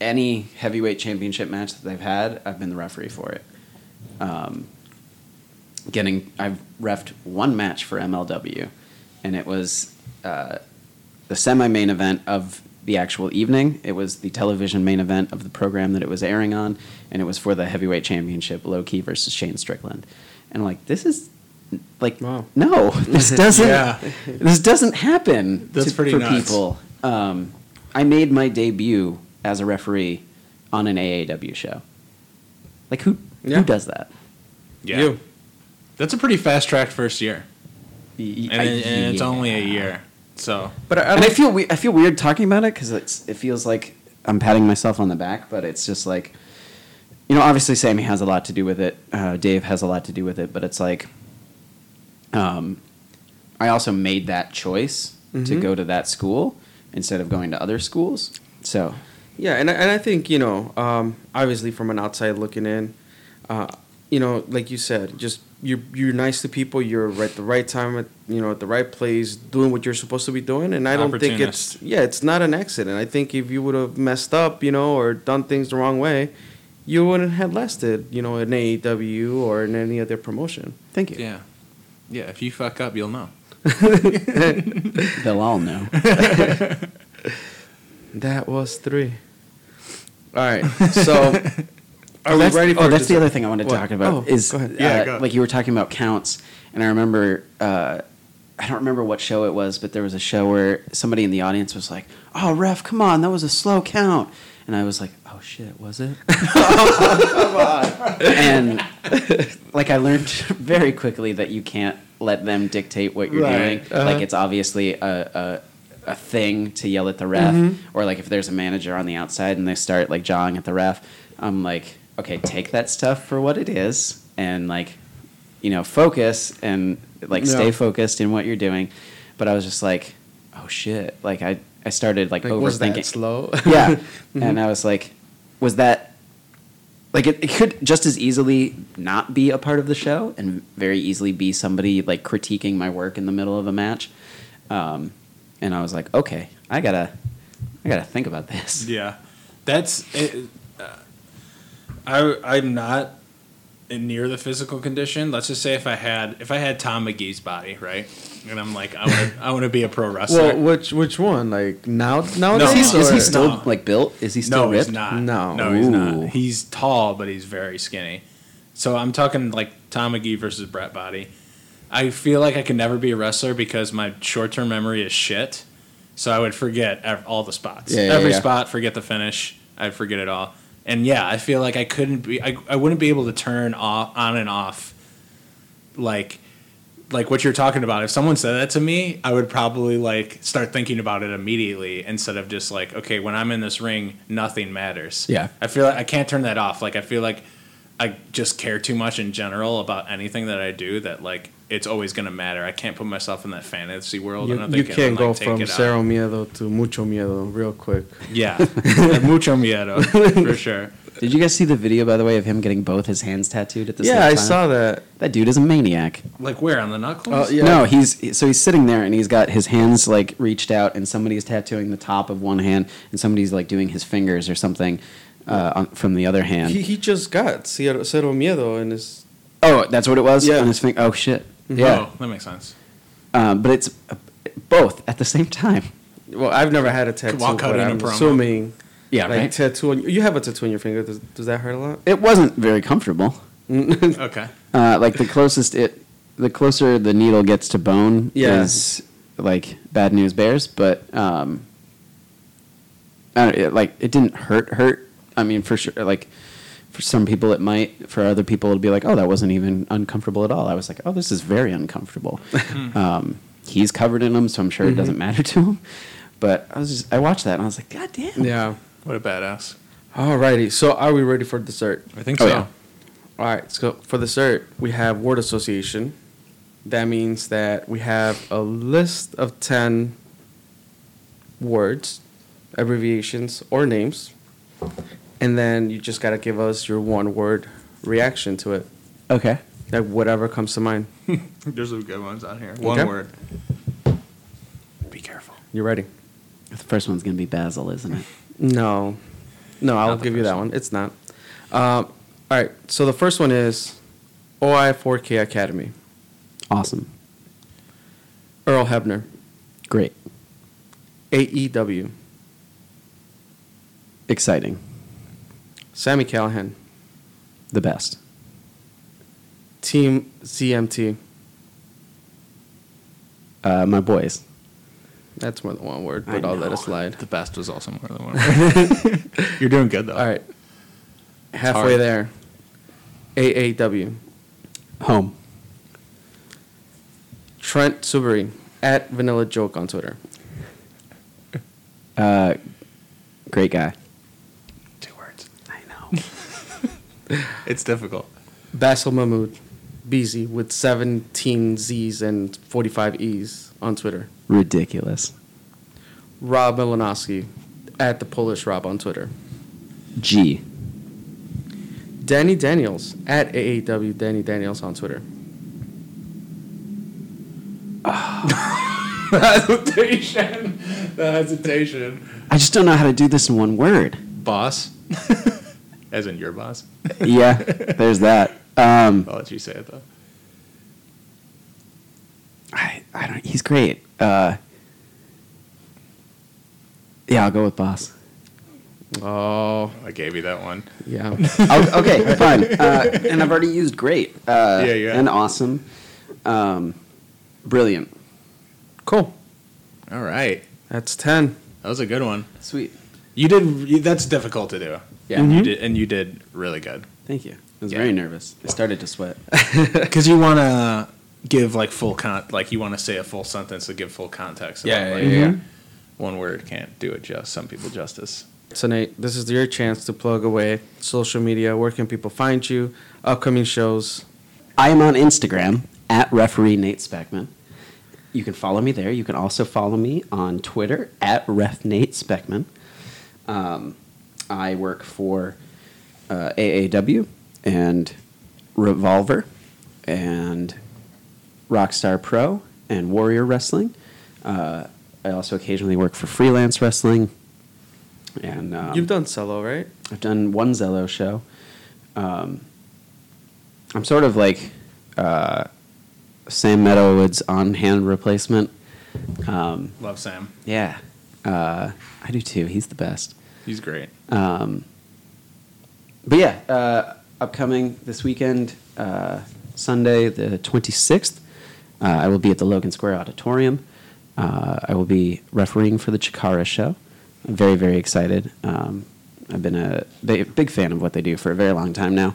any heavyweight championship match that they've had, I've been the referee for it. Um, getting I've refed one match for MLW, and it was uh, the semi-main event of the actual evening. It was the television main event of the program that it was airing on, and it was for the heavyweight championship, Low Key versus Shane Strickland. And I'm like, this is like Wow. no, this doesn't Yeah. this doesn't happen That's to- pretty for nuts. people. Um, I made my debut as a referee on an AAW show. Like who Yeah. who does that? Yeah. You. That's a pretty fast track first year. Y- And, I- it- and it's only a year. So, But I, I and I feel we- I feel weird talking about it because it feels like I'm patting myself on the back, but it's just like, you know, obviously Sami has a lot to do with it. Uh, Dave has a lot to do with it, but it's like, um, I also made that choice to Mhm. go to that school instead of going to other schools. So Yeah, and I, and I think you know, um, obviously from an outside looking in, uh, you know, like you said, just you're you're nice to people. You're at the right time, at you know, at the right place, doing what you're supposed to be doing. And I don't think it's yeah, it's not an accident. I think if you would have messed up, you know, or done things the wrong way, you wouldn't have lasted, you know, in AEW or in any other promotion. Thank you. Yeah. Yeah, if you fuck up, you'll know. They'll all know. That was three. All right, so are we ready for? oh, that's the other thing I wanted to What? talk about. Oh, is go ahead. Yeah, uh, go. like you were talking about counts, and I remember uh, I don't remember what show it was, but there was a show where somebody in the audience was like, "Oh, ref, come on, that was a slow count," and I was like, "Oh shit, was it?" and like I learned very quickly that you can't let them dictate what you're Right, doing. uh-huh. Like it's obviously a, a a thing to yell at the ref, Mm-hmm. or like if there's a manager on the outside and they start like jawing at the ref, I'm like, okay, take that stuff for what it is, and like, you know, focus and like stay focused in what you're doing. But I was just like, oh shit, like I I started like, Like, was that slow? yeah, and I was like, was that like it, it could just as easily not be a part of the show and very easily be somebody like critiquing my work in the middle of a match um, and i was like okay i gotta i gotta think about this Yeah, that's. It, uh, I I'm not in near the physical condition. Let's just say if I had if I had Tom Magee's body, right, and I'm like I want to I want to be a pro wrestler. Well, which which one? Like now is nowadays? he, is he still No. like built is he still no, ripped he's not. No. no, he's Ooh. not. He's tall, but he's very skinny. So I'm talking like Tom McGee versus Bret Body. I feel like I can never be a wrestler because my short term memory is shit. So I would forget ev- all the spots. Yeah, yeah, Every yeah. spot, forget the finish. I'd forget it all. And yeah, I feel like I couldn't be. I, I wouldn't be able to turn off on and off, like, like what you're talking about. If someone said that to me, I would probably like start thinking about it immediately instead of just like, okay, when I'm in this ring, nothing matters. Yeah. I feel like I can't turn that off. Like I feel like I just care too much in general about anything that I do that like it's always gonna matter. I can't put myself in that fantasy world. You, and I'm you can't like, go take from it out. cero miedo to mucho miedo real quick. Yeah, mucho miedo for sure. did you guys see the video by the way of him getting both his hands tattooed at the same time? Yeah, I saw that. that dude is a maniac Like where on the knuckles? Oh, yeah. No, he's so he's sitting there and he's got his hands like reached out, and somebody's tattooing the top of one hand, and somebody's like doing his fingers or something uh, on, from the other hand. He, he just got cero, cero miedo in his. oh, that's what it was. Yeah. on his finger. Oh shit. Yeah, Oh, that makes sense. um, but it's uh, both at the same time. Well, I've never had a tattoo, While but cutting a I'm promo. assuming. Yeah, like right. tattoo. On, you have a tattoo on your finger. Does, does that hurt a lot? It wasn't very comfortable. Okay. Uh, like the closest it, the closer the needle gets to bone Yeah. is like bad news bears. But um, I don't, it, like it didn't hurt. Hurt. I mean, for sure. Like for some people it might. For other people it'd be like, oh, that wasn't even uncomfortable at all. I was like, oh, this is very uncomfortable. um, he's covered in them, so I'm sure it doesn't matter to him. But I was just I watched that and I was like, god damn. yeah. What a badass. Alrighty. So are we ready for dessert? I think Oh, so. yeah. All right. So for dessert, we have word association. That means that we have a list of 10 words, abbreviations, or names. And then you just got to give us your one word reaction to it. Okay. Like whatever comes to mind. There's some good ones on here. One Okay. word. Be careful. You ready? The first one's gonna be Basil, isn't it? No. No, I'll the give you first that one. one. It's not. Um, all right. So the first one is OI4K Academy. Awesome. Earl Hebner. Great. AEW. Exciting. Sami Callihan. The best. Team CMT. Uh, my boys. That's more than one word, but I'll let it slide. The best was also more than one. word. You're doing good though. All right. Halfway hard. there. AAW. Home. Trent Subery. At Vanilla Joke on Twitter. Uh, great guy. Two words. I know. It's difficult. Basil Mahmood. BZ with 17 Z's and 45 E's on Twitter. Ridiculous. Rob Milanowski. At the Polish Rob on Twitter. G. Danny Daniels. At AAW Danny Daniels on Twitter. the hesitation. The hesitation. I just don't know how to do this in one word. Boss. As in your boss. Yeah, there's that. Um, I'll let you say it though. I, I don't. He's great. Uh, yeah, I'll go with boss. Oh, I gave you that one. yeah. Oh, okay, fine. Uh, and I've already used great. Uh, Yeah, yeah. And awesome. Um, brilliant. cool. All right. That's 10. That was a good one. Sweet. You did. That's difficult to do. Yeah. You did, and you did really good. Thank you. I was Yeah. very nervous. I started to sweat. Because you want to give like full con, like you want to say a full sentence to give full context. Yeah, about, yeah, like, yeah, yeah. One word can't do it. Just some people justice. So, Nate, this is your chance to plug away social media. Where can people find you? Upcoming shows. I am on Instagram at referee Nate Speckman. You can follow me there. You can also follow me on Twitter at ref Nate Speckman. Um, I work for uh, AAW and Revolver and Rockstar Pro and Warrior Wrestling. Uh, I also occasionally work for freelance wrestling. And um, You've done solo, right? I've done one Zelo show. Um, I'm sort of like uh, Sam Meadowood's on-hand replacement. Um, Love Sam. yeah, uh, I do too. He's the best. He's great. Um, but yeah, uh, upcoming this weekend, uh, Sunday the 26th, uh, I will be at the Logan Square Auditorium. Uh, I will be refereeing for the Chikara show. I'm very, very excited. Um, I've been a big, fan of what they do for a very long time now.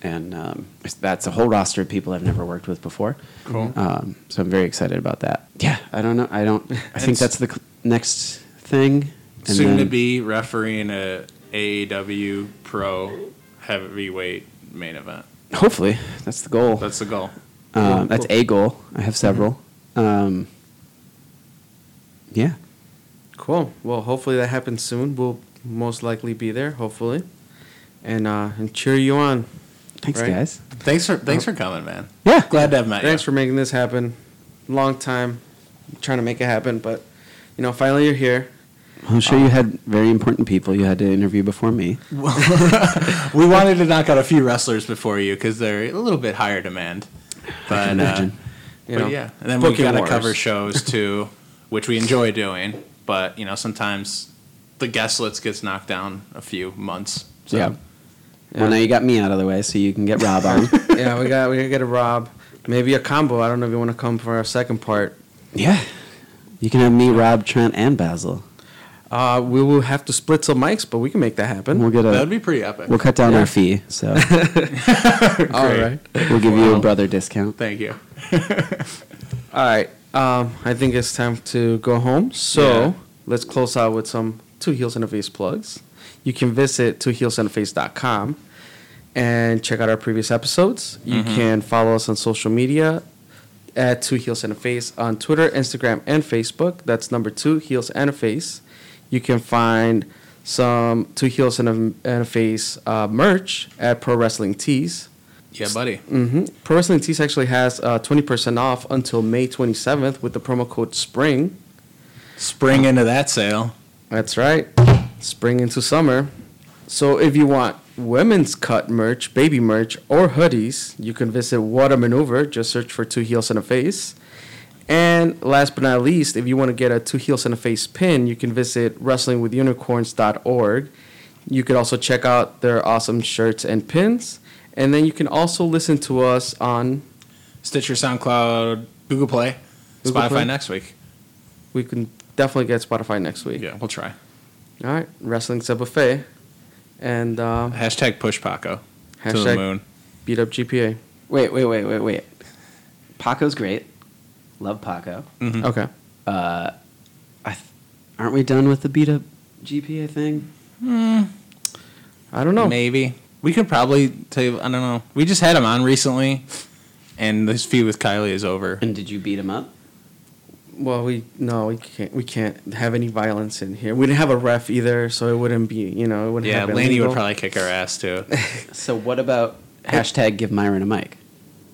And um, that's a whole roster of people I've never worked with before. Cool. Um, so I'm very excited about that. Yeah, I don't know. I don't. I think that's the next thing. And Soon to be refereeing a AAW Pro Heavyweight main event. Hopefully, that's the goal. That's the goal. um, that's a goal. I have several. Um, yeah. Cool. Well, hopefully that happens soon. We'll most likely be there, hopefully. And, uh, and cheer you on. Thanks, Right. guys. Thanks for thanks for coming, man. Yeah. Glad to have met Thanks you. for making this happen. Long time trying to make it happen, but, you know, finally you're here. I'm sure you had very important people you had to interview before me. we wanted to knock out a few wrestlers before you because they're a little bit higher demand. But, uh, imagine. You but know, yeah, and then we booking got to cover shows too, which we enjoy doing. But you know, sometimes the guest list gets knocked down a few months. So. Yeah. Well, now you got me out of the way, so you can get Rob on. yeah, we got we gotta get a Rob. Maybe a combo. I don't know if you want to come for our second part. yeah. You can have me, Rob, Trent, and Basil. Uh, we will have to split some mics, but we can make that happen. We'll get a. That'd be pretty epic. We'll cut down Yeah. our fee, so All right. we'll give you a brother discount. Thank you. All right. Um, I think it's time to go home. So Yeah. let's close out with some Two Heels and a Face plugs. You can visit twoheelsandaface.com and check out our previous episodes. You can follow us on social media at Two Heels and a Face on Twitter, Instagram, and Facebook. That's number two, Heels and a Face. You can find some Two Heels and a, and a Face uh, merch at Pro Wrestling Tees. Yeah, buddy. hmm Pro Wrestling Tees actually has uh, 20% off until May 27th with the promo code SPRING. Spring into that sale. That's right. Spring into summer. So if you want women's cut merch, baby merch, or hoodies, you can visit What a Maneuver. Just search for Two Heels and a Face. And last but not least, if you want to get a Two Heels and a Face pin, you can visit wrestlingwithunicorns.org. You could also check out their awesome shirts and pins. And then you can also listen to us on Stitcher, SoundCloud, Google Play, Google Spotify Play. next week. we can definitely get Spotify next week. Yeah, we'll try. All right, Wrestling's a buffet, and um, Hashtag push Paco to the Hashtag- moon. beat up GPA. Wait, wait, wait, wait, wait. Paco's great. Love Paco. Mhm. Okay. Uh, I th- aren't we done with the beat up GPA thing? I don't know. Maybe we could probably tell you. I don't know. We just had him on recently, and this feud with Kylie is over. And did you beat him up? Well, we no, we can't. We can't have any violence in here. We didn't have a ref either, so it wouldn't be. You know, it wouldn't. Yeah, have been Laney would probably kick our ass too. So what about hashtag give Myron a mic?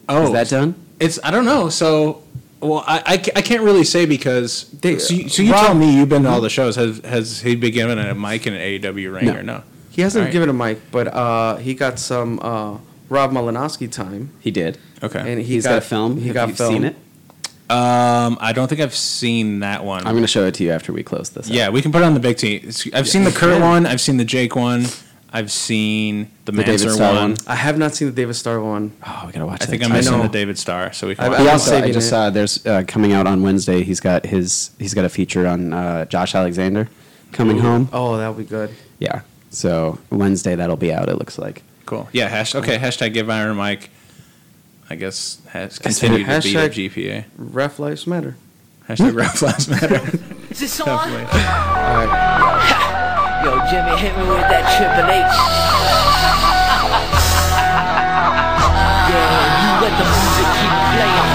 Oh, Is that done? It's I don't know. So Well, I, I, ca- I can't really say because They- so you, so you Rob- tell me you've been to all the shows. Has has he been given a mic in an AEW ring No. or no? He hasn't Alright. given a mic, but uh, he got some uh, Rob Malinowski time. He did. Okay. And he He's got, a film. He Have got you film. seen it? um, I don't think I've seen that one. I'm going to show it to you after we close this. yeah, up. we can put it on the big T. It's- I've seen the Kurt one. I've seen the Jake one. I've seen the, The David Manser Starr one. one. I have not seen the David Starr one. Oh, we gotta watch. It. I that. think I'm I missing know. the David Starr, so we can. I've- watch He I'm also, I just it. saw there's uh, coming out on Wednesday. He's got his he's got a feature on uh, Josh Alexander coming home. Oh, that'll be good. Yeah, so Wednesday that'll be out. It looks like. Cool. Yeah. Hash, okay. Hashtag give Myron a mic. I guess has continued to beat Hashtag- up GPA. Ref lives matter. Hashtag rap lives matter. Is this on? Definitely. All right. Yo, Jimmy, hit me with that Triple H. Yeah, you let the music keep playing,